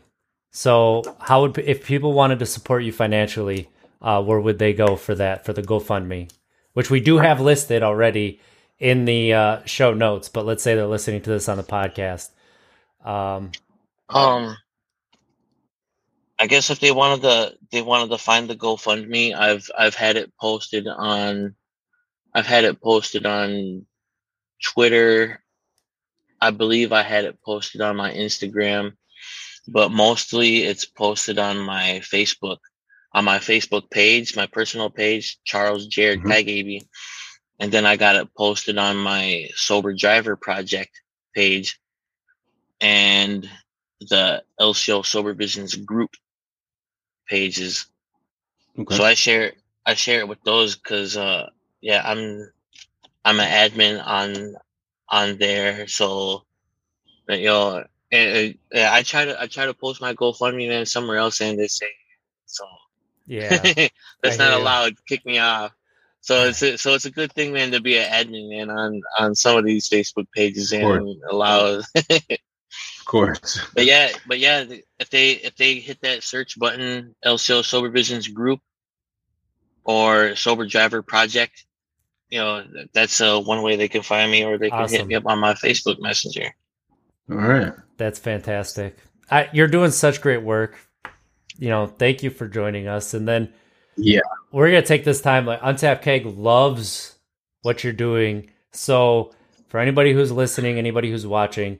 So how would if people wanted to support you financially, uh, where would they go for that for the GoFundMe, which we do have listed already in the uh, show notes. But let's say they're listening to this on the podcast. Um, Um, I guess if they wanted to, they wanted to find the GoFundMe. I've I've had it posted on, I've had it posted on Twitter. I believe I had it posted on my Instagram, but mostly it's posted on my Facebook, on my Facebook page, my personal page, Charles Jared Mhm. Kaigaby, and then I got it posted on my Sober Driver Project page, and the LCO Sober Visions group pages. okay. So I share I share it with those because uh yeah I'm I'm an admin on on there. So but, you know and, yeah, I try to I try to post my GoFundMe man somewhere else and they say so yeah, that's I not hear you. allowed. Kick me off. So it's a, so it's a good thing, man, to be an admin man on on some of these Facebook pages course. and allow of course. But yeah, but yeah, if they if they hit that search button, LCO Sober Visions Group or Sober Driver Project, you know, that's uh, one way they can find me, or they can hit me up on my Facebook Messenger. All right. That's fantastic. I, you're doing such great work. You know, thank you for joining us. And then Yeah. we're gonna take this time. Like Untapped Keg loves what you're doing. So for anybody who's listening, anybody who's watching,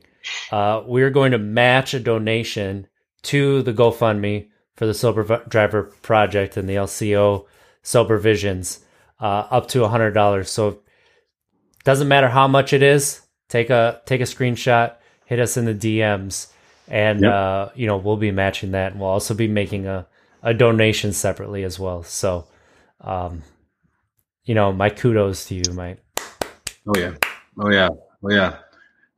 uh, we're going to match a donation to the GoFundMe for the Sober Driver Project and the LCO Sober Visions, uh, up to a hundred dollars. So doesn't matter how much it is. Take a take a screenshot, hit us in the DMs, and Yep. uh, you know we'll be matching that. And we'll also be making a a donation separately as well. So, um, you know, my kudos to you, Mike. Oh yeah. Oh yeah. Oh yeah.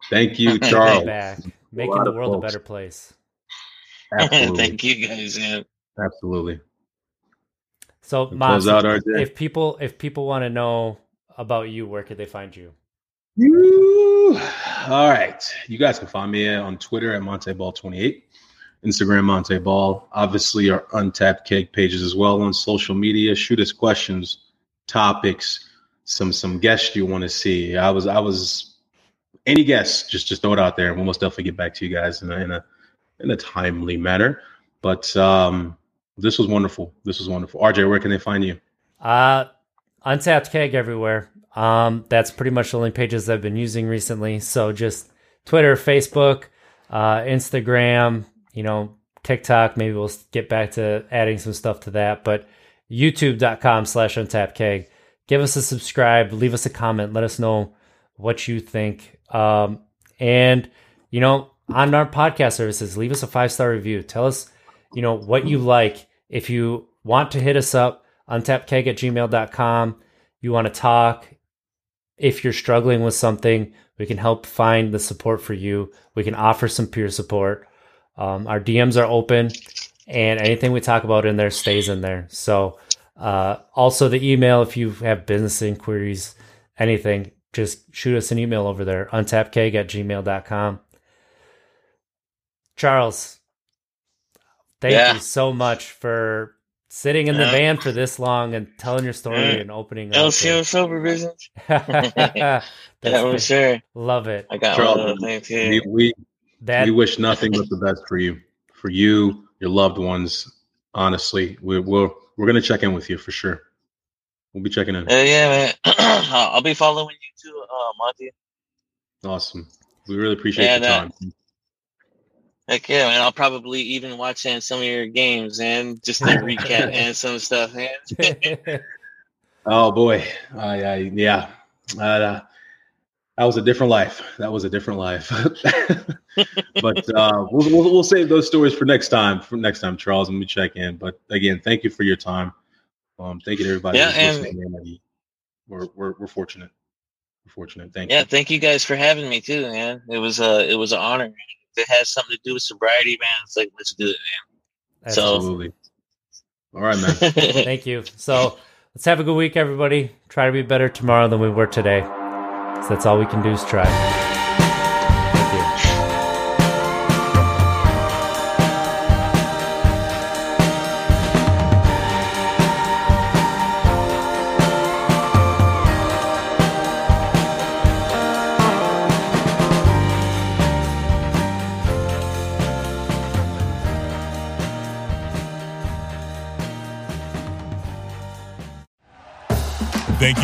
Thank you, Hey, Charles. back, making the of world a better place. Absolutely. Thank you guys. Man. Absolutely. So, And out our day. if people if people want to know about you, where could they find you? Woo! All right. You guys can find me on Twitter at MonteBall28, Instagram Montee Ball. Obviously, our Untapped Keg pages as well on social media. Shoot us questions, topics, some some guests you want to see. I was I was any guests, just just throw it out there, and we'll most definitely get back to you guys in a in a, in a timely manner. But um, this was wonderful. This was wonderful. RJ, where can they find you? Uh Untapped Keg everywhere. Um, that's pretty much the only pages I've been using recently. So just Twitter, Facebook, uh, Instagram, you know, TikTok. Maybe we'll get back to adding some stuff to that. But youtube.com slash untapped keg. Give us a subscribe, leave us a comment, let us know what you think. Um, and, you know, on our podcast services, leave us a five star review. Tell us, you know, what you like. If you want to hit us up, untappedkeg at gmail.com. You want to talk. If you're struggling with something, we can help find the support for you. We can offer some peer support. Um, our DMs are open, and anything we talk about in there stays in there. So, uh, also the email, if you have business inquiries, anything, just shoot us an email over there, untappedkeg at gmail.com. Charles, thank Yeah. you so much for sitting in the Yeah. van for this long and telling your story Yeah. and opening up. LCO Sober Visions. yeah, for sure. Love it. I got Charles, one of things We, we, that... we wish nothing but the best for you, for you, your loved ones. Honestly, we, we'll we're gonna check in with you for sure. We'll be checking in. Uh, yeah, man. I'll be following you too, uh, Montee. Awesome. We really appreciate yeah, the that, time. Heck yeah, man. I'll probably even watch in some of your games and just to recap and some stuff, man. oh boy. I, I yeah. Uh, that was a different life. That was a different life. but uh, we'll, we'll, we'll save those stories for next time. For next time, Charles, and we check in. But again, thank you for your time. Um, thank you to everybody. Yeah, and we're, we're we're fortunate. We're fortunate. Thank yeah, you. Yeah, thank you guys for having me too, man. It was a it was an honor. If it has something to do with sobriety, man, it's like let's do it, man. Absolutely. So, all right, man. thank you. So let's have a good week, everybody. Try to be better tomorrow than we were today. So that's all we can do is try.